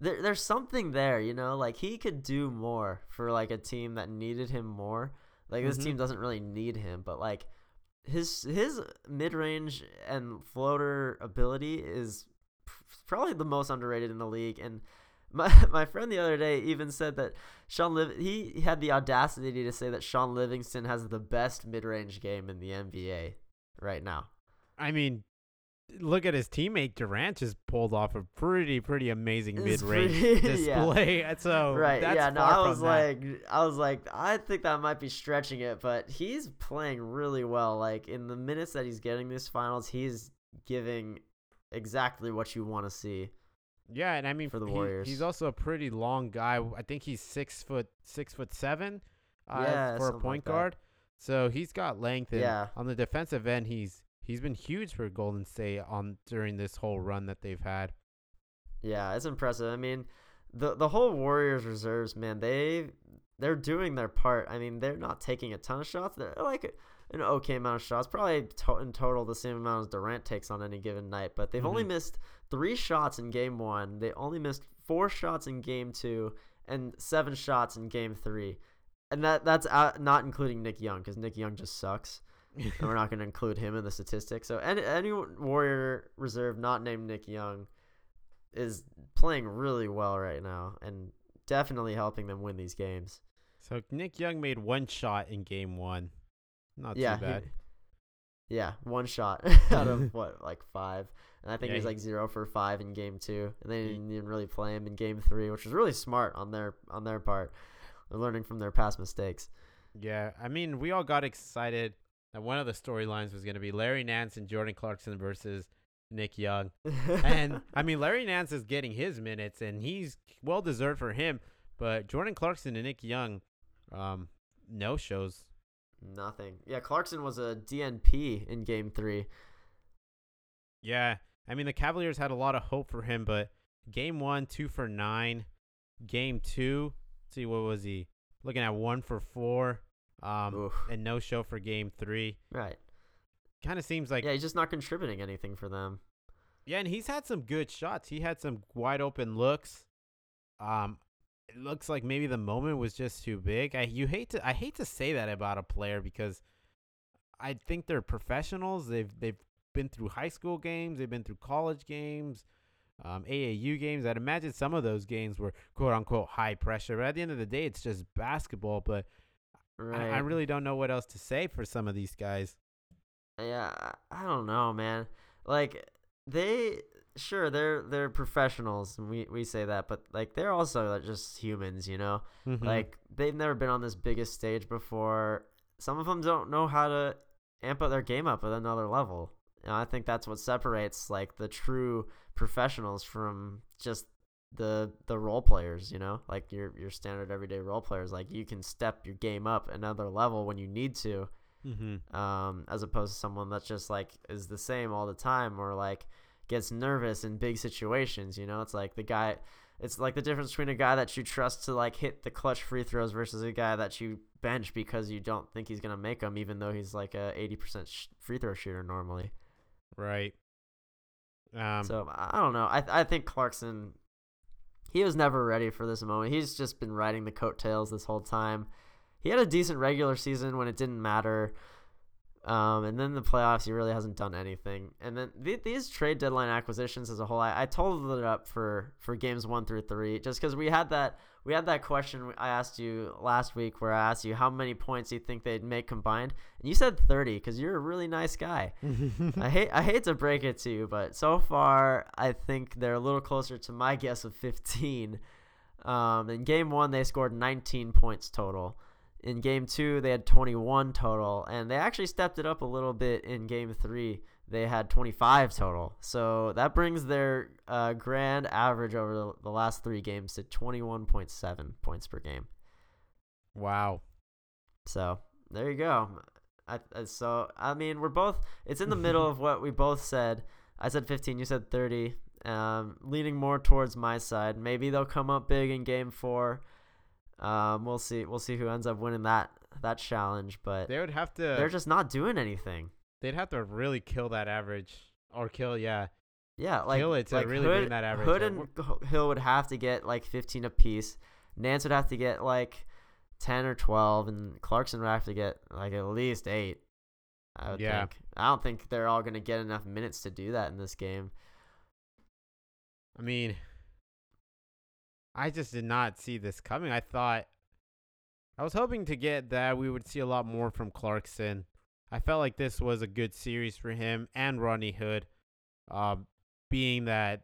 there, there's something there, you know. Like he could do more for like a team that needed him more. Like this Mhm. team doesn't really need him, but like his his mid range and floater ability is probably the most underrated in the league. And my my friend the other day even said that Shaun Liv he had the audacity to say that Shaun Livingston has the best mid range game in the NBA right now. I mean, look at his teammate Durant just pulled off a pretty pretty amazing mid range yeah. display. And So right that's yeah no i was that. like i was like i think that might be stretching it but he's playing really well like in the minutes that he's getting these finals he's giving exactly what you want to see Yeah, and I mean for the he- Warriors. he's also a pretty long guy. I think he's six foot six foot seven uh, Yeah, for a like point that. guard. So he's got length. And Yeah. On the defensive end, he's he's been huge for Golden State on during this whole run that they've had. yeah it's impressive. I mean the the whole warriors reserves man they they're doing their part. I mean they're not taking a ton of shots. They're like an okay amount of shots probably to- in total the same amount as durant takes on any given night but they've only Mhm. missed three shots in game one. They only missed four shots in game two and seven shots in game three. And that that's out, not including nick young because nick young just sucks and we're not going to include him in the statistics. So any, any Warrior reserve not named Nick Young is playing really well right now and definitely helping them win these games. So Nick Young made one shot in game one. Not yeah, too he- bad. yeah, one shot out of what like five, and I think Yeah, he's like zero for five in game two, and they didn't even really play him in game three, which was really smart on their on their part. They're learning from their past mistakes. Yeah, I mean, we all got excited that one of the storylines was going to be Larry Nance and Jordan Clarkson versus Nick Young. And I mean, Larry Nance is getting his minutes, and he's well deserved for him. But Jordan Clarkson and Nick Young, um, no shows. Nothing. Yeah, Clarkson was a DNP in game three. Yeah, I mean, the Cavaliers had a lot of hope for him, but game one, two for nine. Game two, let's see, what was he? Looking at one for four. Um, Oof. and no show for game three. Right. Kind of seems like yeah, he's just not contributing anything for them. Yeah, and he's had some good shots. He had some wide open looks. Um, it looks like maybe the moment was just too big. I you hate to I hate to say that about a player because I think they're professionals. They've they've been through high school games. They've been through college games, um, AAU games. I'd imagine some of those games were quote unquote high pressure. But at the end of the day, it's just basketball. But Right. I, I really don't know what else to say for some of these guys. Yeah, I- don't know, man. Like they sure they're they're professionals and we we say that, but like they're also just humans, you know? Mhm. Like they've never been on this biggest stage before. Some of them don't know how to amp up their game up at another level. And I think that's what separates like the true professionals from just the the role players, you know? Like your your standard everyday role players like you can step your game up another level when you need to Mhm. um, as opposed to someone that's just like is the same all the time or like gets nervous in big situations. You know, it's like the guy. It's like the difference between a guy that you trust to like hit the clutch free throws versus a guy that you bench because you don't think he's gonna make them, even though he's like a eighty percent sh- free throw shooter normally. Right. Um, so I I don't know. I I think Clarkson. He was never ready for this moment. He's just been riding the coattails this whole time. He had a decent regular season when it didn't matter. Um, and then the playoffs, he really hasn't done anything. And then th- these trade deadline acquisitions as a whole, I, I totaled it up for, for games one through three, just because we had that we had that question I asked you last week, where I asked you how many points you think they'd make combined, and you said thirty, because you're a really nice guy. I hate I hate to break it to you, but so far I think they're a little closer to my guess of 15. Um, in game one, they scored 19 points total. In game two, they had 21 total, and they actually stepped it up a little bit in game three. They had 25 total, so that brings their uh, grand average over the, the last three games to 21.7 points per game. wow. So there you go. I, I- so I mean, we're both. It's in the middle of what we both said. I said 15. You said 30. Um, leaning more towards my side. Maybe they'll come up big in Game Four. Um, we'll see. We'll see who ends up winning that that challenge. But They would have to. they're just not doing anything. they'd have to really kill that average, or kill yeah, Yeah, like kill it to like really Hood, bring that average Hood and Hill would have to get like 15 apiece. Nance would have to get like 10 or 12, and Clarkson would have to get like at least eight. I would Yeah. think. I don't think they're all gonna get enough minutes to do that in this game. I mean, I just did not see this coming. I thought I was hoping to get that we would see a lot more from Clarkson. I felt like this was a good series for him and Rodney Hood, um, being that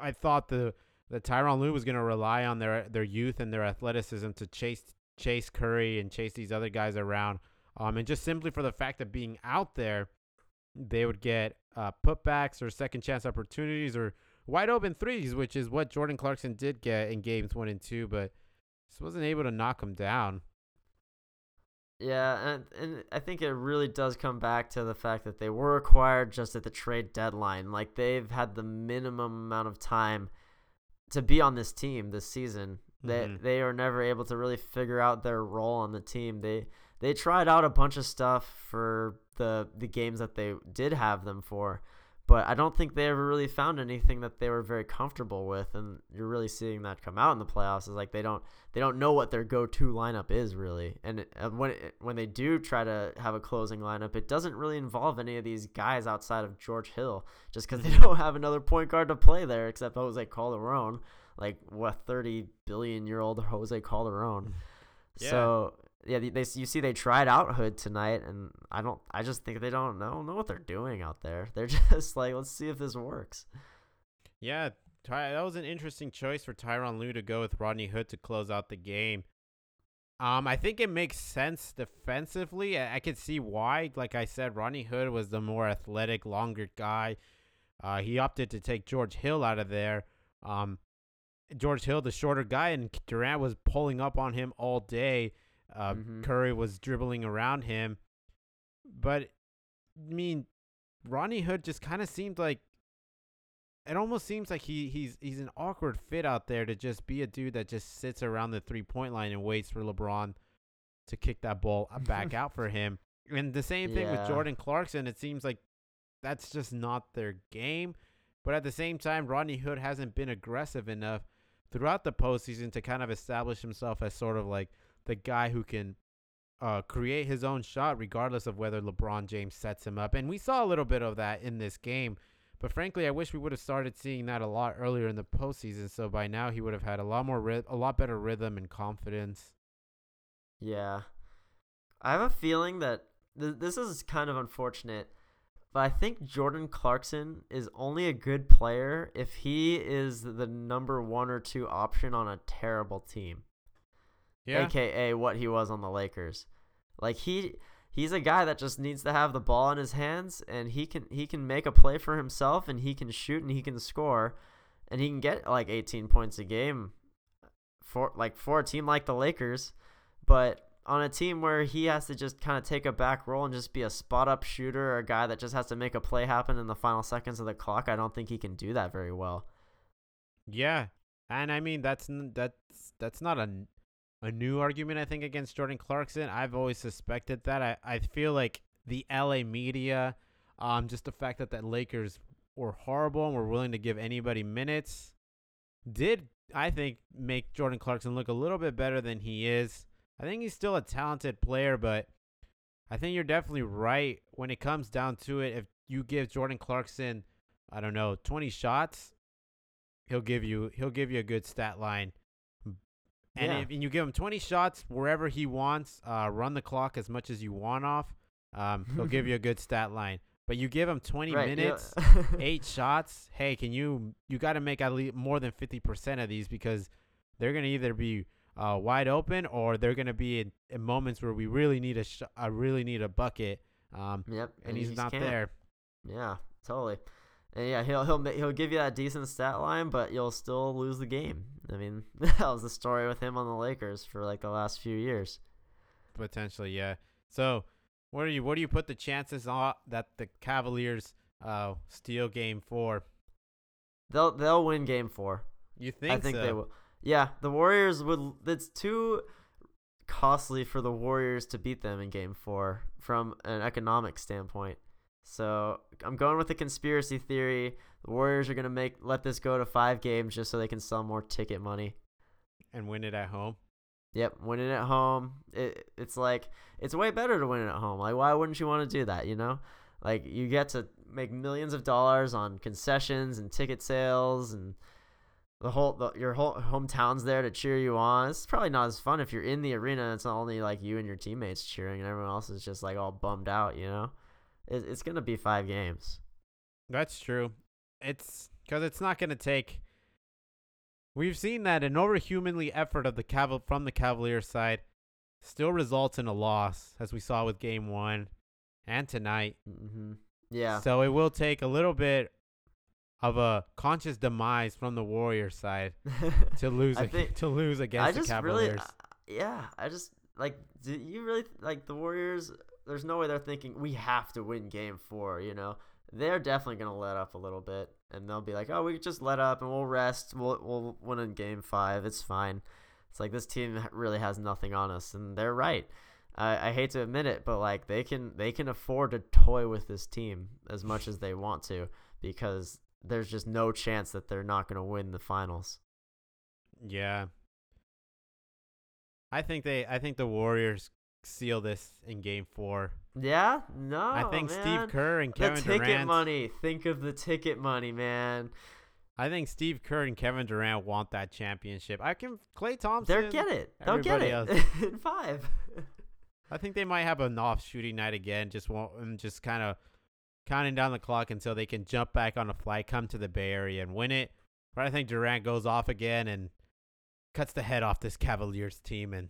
I thought the the Tyronn Lue was going to rely on their their youth and their athleticism to chase chase Curry and chase these other guys around, um, and just simply for the fact of being out there, they would get uh, putbacks or second chance opportunities or wide open threes, which is what Jordan Clarkson did get in games one and two, but just wasn't able to knock him down. Yeah, and and I think it really does come back to the fact that they were acquired just at the trade deadline. Like they've had the minimum amount of time to be on this team this season. They Mhm. they are never able to really figure out their role on the team. They they tried out a bunch of stuff for the the games that they did have them for, but I don't think they ever really found anything that they were very comfortable with. And you're really seeing that come out in the playoffs. Is like they don't they don't know what their go-to lineup is really, and it, uh, when it, when they do try to have a closing lineup, it doesn't really involve any of these guys outside of George Hill, just because they don't have another point guard to play there except Jose Calderon, like what thirty billion year old Jose Calderon. Yeah. So yeah, they, they you see they tried out Hood tonight, and I don't I just think they don't know know what they're doing out there. They're just like let's see if this works. Yeah, Ty, that was an interesting choice for Tyronn Lue to go with Rodney Hood to close out the game. Um, I think it makes sense defensively. I, I could see why. Like I said, Rodney Hood was the more athletic, longer guy. Uh, he opted to take George Hill out of there. Um, George Hill, the shorter guy, and Durant was pulling up on him all day. Uh, Mhm. Curry was dribbling around him. But, I mean, Rodney Hood just kind of seemed like it almost seems like he he's he's an awkward fit out there to just be a dude that just sits around the three point line and waits for LeBron to kick that ball back out for him. And the same thing with Jordan Clarkson. It seems like that's just not their game. But at the same time, Rodney Hood hasn't been aggressive enough throughout the postseason to kind of establish himself as sort of like the guy who can uh, create his own shot, regardless of whether LeBron James sets him up. And we saw a little bit of that in this game. But frankly, I wish we would have started seeing that a lot earlier in the postseason. So by now, he would have had a lot more, ry- a lot better rhythm and confidence. Yeah. I have a feeling that th- this is kind of unfortunate, but I think Jordan Clarkson is only a good player if he is the number one or two option on a terrible team, Yeah, aka what he was on the Lakers. Like he he's a guy that just needs to have the ball in his hands and he can he can make a play for himself and he can shoot and he can score and he can get like 18 points a game for like for a team like the Lakers, but on a team where he has to just kind of take a back role and just be a spot up shooter or a guy that just has to make a play happen in the final seconds of the clock, I don't think he can do that very well. yeah, and I mean that's that's that's not a a new argument. I think against Jordan Clarkson. I've always suspected that. I I feel like the LA media, um, just the fact that the Lakers were horrible and were willing to give anybody minutes, did I think make Jordan Clarkson look a little bit better than he is. I think he's still a talented player, but I think you're definitely right when it comes down to it. If you give Jordan Clarkson, I don't know, 20 shots, he'll give you he'll give you a good stat line. And Yeah. if and you give him 20 shots wherever he wants, uh, run the clock as much as you want off, um, he'll give you a good stat line. But you give him 20 Right, yeah. minutes, eight shots. Hey, can you you got to make at least more than 50% of these because they're gonna either be uh, wide open or they're gonna be in, in moments where we really need a sh- I really need a bucket. Um, Yep, and he he's not can't. there. Yeah, totally. And yeah, he'll he'll he'll give you that decent stat line, but you'll still lose the game. I mean, that was the story with him on the Lakers for like the last few years. Potentially, yeah. So, what do you what do you put the chances on that the Cavaliers uh steal game four? They'll they'll win game four. You think? I think so? they will. Yeah, the Warriors would. It's too costly for the Warriors to beat them in game four from an economic standpoint. So I'm going with the conspiracy theory. The Warriors are gonna make let this go to five games just so they can sell more ticket money. And win it at home. Yep, winning at home. It, it's like it's way better to win it at home. Like why wouldn't you want to do that? You know, like you get to make millions of dollars on concessions and ticket sales and the whole the, your whole hometown's there to cheer you on. It's probably not as fun if you're in the arena. And it's not only like you and your teammates cheering, and everyone else is just like all bummed out. You know, it, it's gonna be five games. That's true. It's because it's not going to take. We've seen that an overhumanly effort of the Caval from the Cavaliers side still results in a loss, as we saw with Game One and tonight. Mm-hmm. Yeah. So it will take a little bit of a conscious demise from the Warriors side to lose ag- think- to lose against I the Cavaliers. really, uh, yeah. I just like. Do you really like the Warriors? There's no way they're thinking we have to win Game Four. You know, they're definitely gonna let up a little bit, and they'll be like, "Oh, we just let up and we'll rest. We'll we'll win in Game Five. It's fine." It's like this team really has nothing on us, and they're right. I, I hate to admit it, but like they can they can afford to toy with this team as much as they want to because there's just no chance that they're not gonna win the finals. yeah. I think they I think the Warriors seal this in game 4. Yeah, no. I think man. Steve Kerr and Kevin the ticket Durant money. Think of the ticket money, man. I think Steve Kerr and Kevin Durant want that championship. I can Klay Thompson. They'll get it. They'll get it in five. I think they might have an off shooting night again. Just won't and just kind of counting down the clock until they can jump back on a flight, come to the Bay Area and win it. But I think Durant goes off again and cuts the head off this Cavaliers team and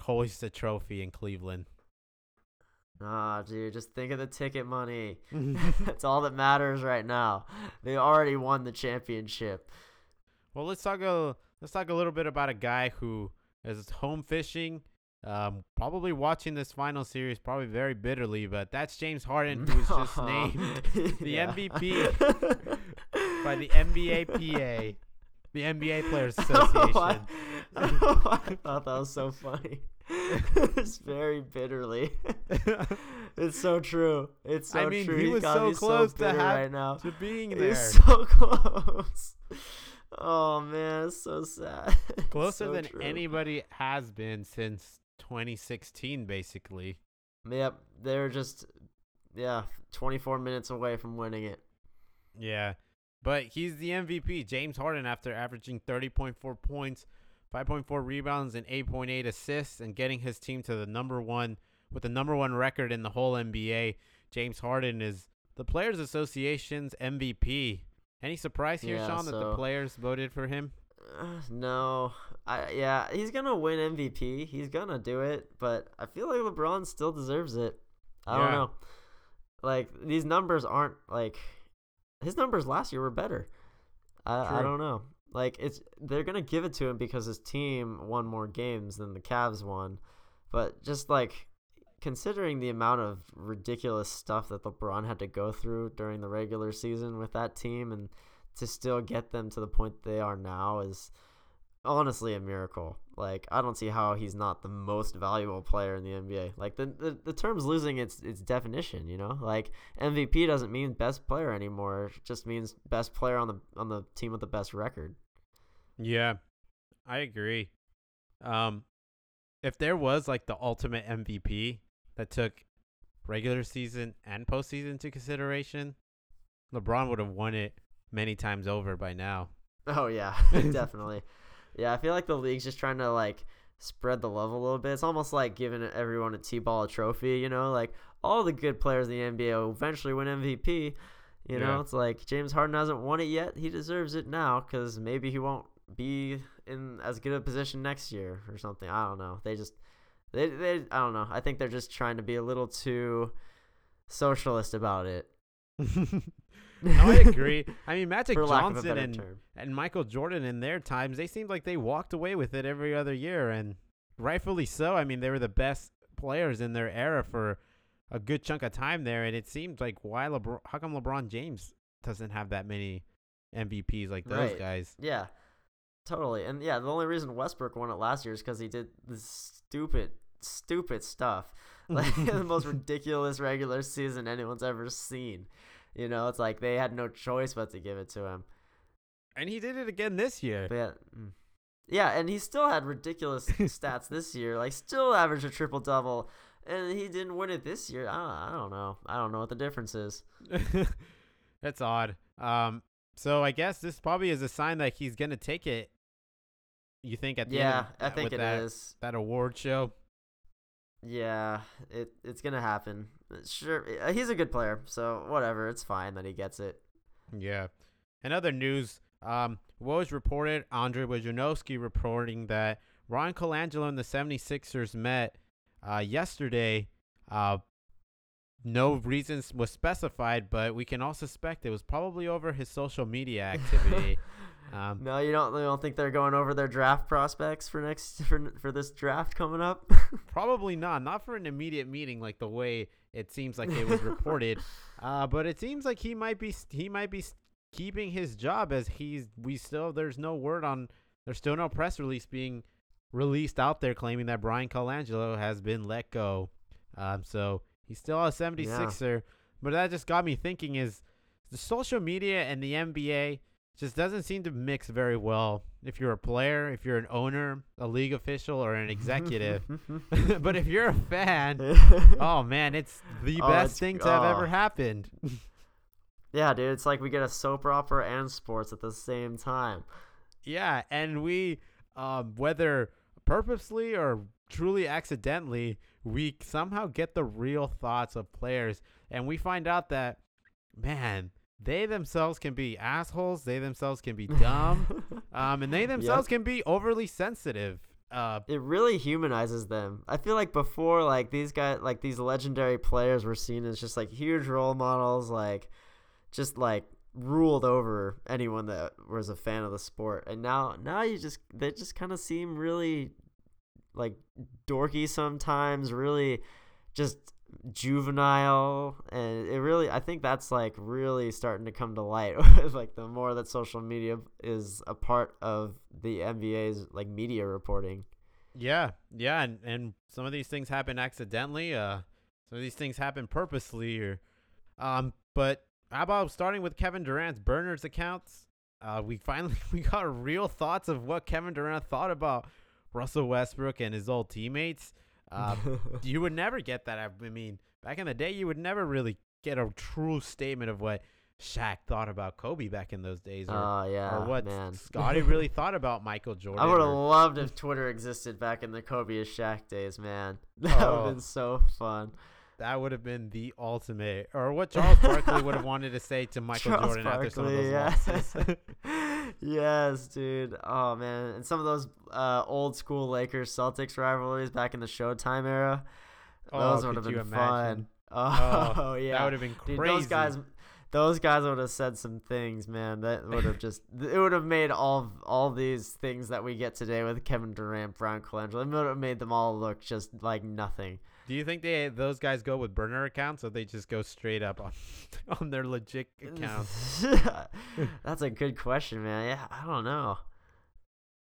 hoists the trophy in Cleveland. Ah, dude, just think of the ticket money. That's all that matters right now. They already won the championship. Well, let's talk a let's talk a little bit about a guy who is home fishing, um, probably watching this final series probably very bitterly. But that's James Harden, who was just named the MVP by the NBA PA, the NBA Players I don't know why- Association. I don't know why I thought that was so funny. it's very bitterly. it's so true. It's so I mean, true. he was so close to bitter have- right now. to being there, He's so close. Oh man, it's so sad. Closer so than true. anybody has been since 2016, basically. Yep, they're just yeah, 24 minutes away from winning it. Yeah. But he's the MVP. James Harden, after averaging 30.4 points, 5.4 rebounds, and 8.8 assists, and getting his team to the number one with the number one record in the whole NBA, James Harden is the Players Association's MVP. Any surprise here, Yeah, Sean, that the players voted for him? Uh, no, I yeah, he's gonna win MVP. He's gonna do it, but I feel like LeBron still deserves it. I don't know. Like these numbers aren't like his numbers last year were better. I I don't know. Like it's they're gonna give it to him because his team won more games than the Cavs won, but just like considering the amount of ridiculous stuff that LeBron had to go through during the regular season with that team and to still get them to the point they are now is honestly a miracle. Like I don't see how he's not the most valuable player in the NBA. Like the the, the term's losing its its definition, you know? Like MVP doesn't mean best player anymore. It just means best player on the on the team with the best record. Yeah, I agree. Um, if there was like the ultimate MVP that took regular season and postseason into consideration, LeBron would have won it many times over by now. Oh yeah, definitely. Yeah, I feel like the league's just trying to like spread the love a little bit. It's almost like giving everyone a T-ball trophy, you know, like all the good players in the NBA will eventually win MVP. You know, Yeah. it's like James Harden hasn't won it yet. He deserves it now because maybe he won't be in as good a position next year or something. I don't know. They just, they, they, I don't know. I think they're just trying to be a little too socialist about it. no, I agree. I mean, Magic For lack of a Johnson and term. and Michael Jordan in their times, they seemed like they walked away with it every other year, and rightfully so. I mean, they were the best players in their era for a good chunk of time there, and it seemed like why LeBron? How come LeBron James doesn't have that many MVPs like those Right. guys? Yeah, totally. And yeah, the only reason Westbrook won it last year is because he did this stupid, stupid stuff. like the most ridiculous regular season anyone's ever seen. You know, it's like they had no choice but to give it to him. And he did it again this year. But yeah, mm. yeah, and he still had ridiculous stats this year. Like still averaged a triple double, and he didn't win it this year. I don't, I don't know. I don't know what the difference is. That's odd. Um, so I guess this probably is a sign that he's gonna take it. You think at the yeah, end of, I think it that, is. that award show? Yeah, it it's gonna happen. Sure, he's a good player, so whatever. It's fine that he gets it. Yeah. In other news, um, was reported, Andre Wojnarowski reporting that Ron Colangelo and the 76ers met uh, yesterday. Uh, no reasons was specified, but we can all suspect it was probably over his social media activity. um, No, you don't. You don't think they're going over their draft prospects for next for for this draft coming up? Probably not. Not for an immediate meeting like the way it seems like it was reported. uh, but it seems like he might be he might be keeping his job as he's we still there's no word on there's still no press release being released out there claiming that Bryan Colangelo has been let go. Um, so he's still a 76er. But that just got me thinking is the social media and the NBA just doesn't seem to mix very well if you're a player, if you're an owner, a league official, or an executive. but if you're a fan, oh man, it's the Oh, best it's- thing to have ever oh. happened. yeah, dude, it's like we get a soap opera and sports at the same time. yeah, and we, um, whether purposely or truly accidentally, we somehow get the real thoughts of players, and we find out that, man, they themselves can be assholes. They themselves can be dumb, um, and they themselves can be overly sensitive. Uh, it really humanizes them. I feel like before, like these guys, like these legendary players, were seen as just like huge role models, like just like ruled over anyone that was a fan of the sport. And now, now you just they just kind of seem really like dorky sometimes, really just juvenile, and it really I think that's like really starting to come to light. with, like the more that social media is a part of the NBA's like media reporting. Yeah, yeah, and, and some of these things happen accidentally. Uh, some of these things happen purposely, or, um. But how about starting with Kevin Durant's burners accounts? Uh, we finally we got real thoughts of what Kevin Durant thought about Russell Westbrook and his old teammates. Uh, you would never get that. I mean, back in the day, you would never really get a true statement of what Shaq thought about Kobe back in those days, or, Oh yeah, or what man. Scotty really thought about Michael Jordan. I would have or- loved if Twitter existed back in the Kobe Shaq days, man. That would Oh. have been so fun. That would have been the ultimate, or what Charles Barkley would have wanted to say to Michael Charles Jordan after some of those Barkley, losses. yes, dude. Oh man, and some of those uh, old school Lakers Celtics rivalries back in the Showtime era. Oh, Those would have been imagine? fun. Oh, Oh, yeah, That would have been Dude, crazy. those guys, those guys would have said some things, man. That would have just, it would have made all all these things that we get today with Kevin Durant, Bryan Colangelo, it would have made them all look just like nothing. Do you think they those guys go with burner accounts, or they just go straight up on on their legit accounts? That's a good question, man. Yeah, I don't know.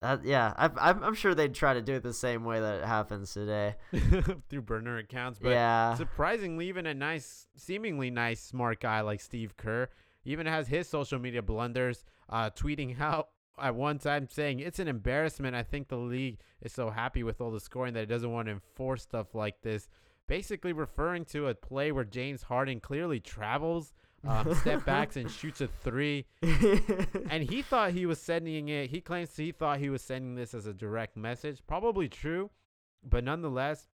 That yeah, I, I'm I'm sure they'd try to do it the same way that it happens today. through burner accounts, but yeah, surprisingly, even a nice, seemingly nice, smart guy like Steve Kerr even has his social media blunders, uh, tweeting out at one time saying it's an embarrassment. I think the league is so happy with all the scoring that it doesn't want to enforce stuff like this. Basically, referring to a play where James Harden clearly travels, um, step backs, and shoots a three. And he thought he was sending it. He claims he thought he was sending this as a direct message. Probably true, but nonetheless,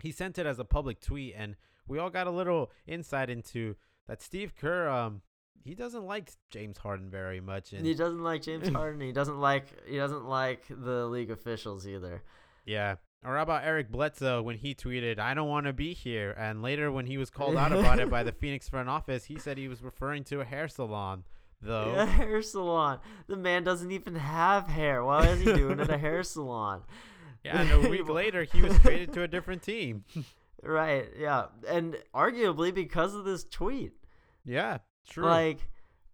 he sent it as a public tweet, and we all got a little insight into that. Steve Kerr, um, he doesn't like James Harden very much, and he doesn't like James Harden. He doesn't like he doesn't like the league officials either. yeah. Or how about Eric Bledsoe when he tweeted, "I don't want to be here," and later when he was called out about it by the Phoenix front office, he said he was referring to a hair salon. Though A hair salon. The man doesn't even have hair. Why is he doing at a hair salon? yeah, and a week later he was traded to a different team. Right. Yeah, and arguably because of this tweet. yeah, true. Like,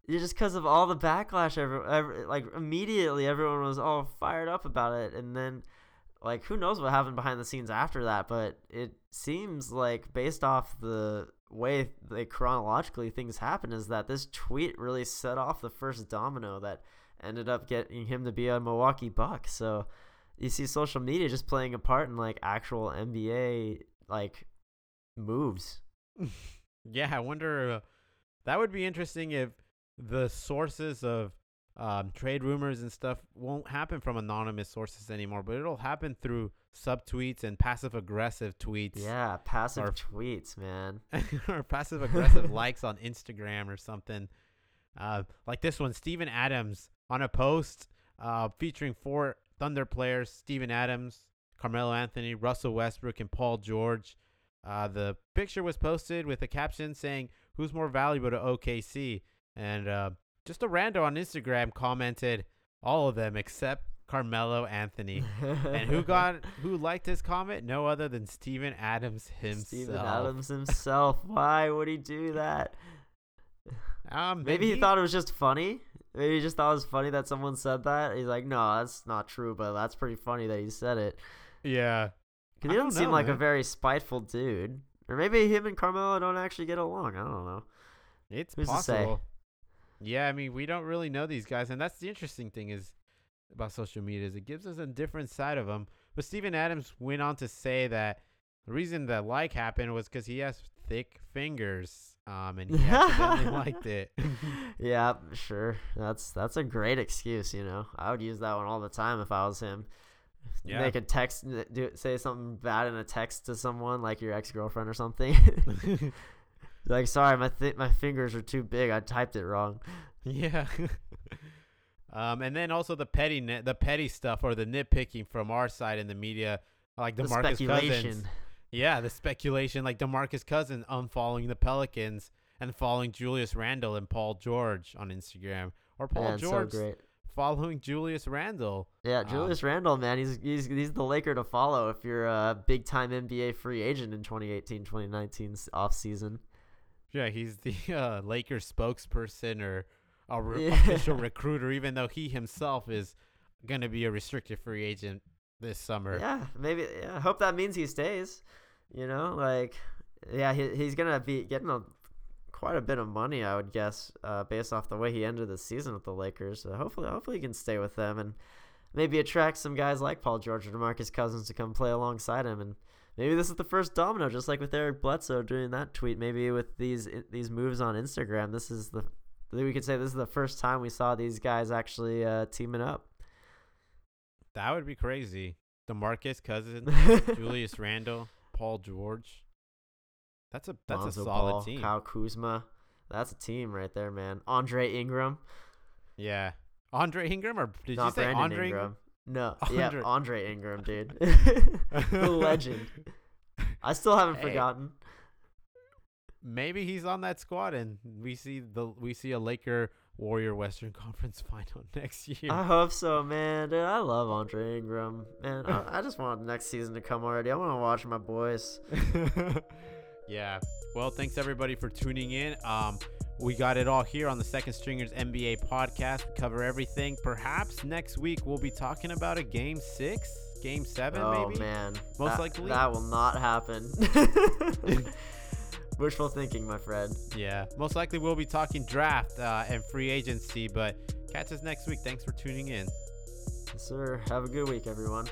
just because of all the backlash, every, every, like immediately everyone was all fired up about it, and then like who knows what happened behind the scenes after that, but it seems like based off the way they chronologically things happen is that this tweet really set off the first domino that ended up getting him to be a Milwaukee Buck. So you see social media just playing a part in like actual NBA like moves. yeah, I wonder. Uh, that would be interesting if the sources of um, trade rumors and stuff won't happen from anonymous sources anymore, but it'll happen through subtweets and passive aggressive tweets. Yeah, passive or, tweets, man. or passive aggressive likes on Instagram or something. Uh, like this one, Steven Adams on a post uh, featuring four Thunder players: Steven Adams, Carmelo Anthony, Russell Westbrook, and Paul George. Uh, the picture was posted with a caption saying, "Who's more valuable to OKC?" And uh, just a rando on Instagram commented, "All of them except Carmelo Anthony." and who got who liked his comment? No other than Steven Adams himself. Steven Adams himself. Why would he do that? Um, maybe he, he, thought it was just funny. Maybe he just thought it was funny that someone said that. He's like, no, that's not true, but that's pretty funny that he said it. Yeah. Because he doesn't seem like man. a very spiteful dude. Or maybe him and Carmelo don't actually get along. I don't know. It's Who's possible. Yeah, I mean, we don't really know these guys, and that's the interesting thing is about social media is it gives us a different side of them. But Steven Adams went on to say that the reason that like happened was because he has thick fingers, um, and he accidentally liked it. yeah, sure. That's that's a great excuse. You know, I would use that one all the time if I was him. Yeah. Make a text, do say something bad in a text to someone, like your ex girlfriend or something. like, sorry, my th- my fingers are too big. I typed it wrong. Yeah. um, and then also the petty the petty stuff or the nitpicking from our side in the media, like DeMarcus the Marcus Cousins. Yeah, the speculation, like DeMarcus Cousins unfollowing the Pelicans and following Julius Randle and Paul George on Instagram, or Paul man, George so following Julius Randle. Yeah, um, Julius um, Randle, man, he's he's he's the Laker to follow if you're a big time NBA free agent in 2018-2019 off season. Yeah, he's the uh, Lakers spokesperson or a re- yeah. official recruiter, even though he himself is going to be a restricted free agent this summer. Yeah, maybe. Yeah, I hope that means he stays. You know, like, yeah, he, he's gonna be getting a quite a bit of money, I would guess, uh, based off the way he ended the season with the Lakers. So hopefully, hopefully he can stay with them and maybe attract some guys like Paul George or DeMarcus Cousins to come play alongside him. And maybe this is the first domino, just like with Eric Bledsoe doing that tweet. Maybe with these these moves on Instagram, this is the we could say this is the first time we saw these guys actually uh, teaming up. That would be crazy. DeMarcus Cousins, Julius Randle, Paul George. That's a that's Lonzo a solid Ball, team. Kyle Kuzma. That's a team right there, man. Andre Ingram. Yeah. Andre Ingram or did Not you say Brandon Andre Ingram? No. Andre. Yeah, Andre Ingram, dude. the legend. I still haven't hey. forgotten. Maybe he's on that squad and we see the we see a Laker Warrior Western Conference final next year. I hope so, man. Dude, I love Andre Ingram. Man, I, I just want next season to come already. I want to watch my boys. Yeah. Well, thanks everybody for tuning in. Um, we got it all here on the Second Stringers NBA podcast. We cover everything. Perhaps next week we'll be talking about a game six, game seven, oh, maybe. Oh man, most that, likely that will not happen. Wishful thinking, my friend. Yeah, most likely we'll be talking draft uh, and free agency, but catch us next week. Thanks for tuning in. Yes, sir. Have a good week, everyone.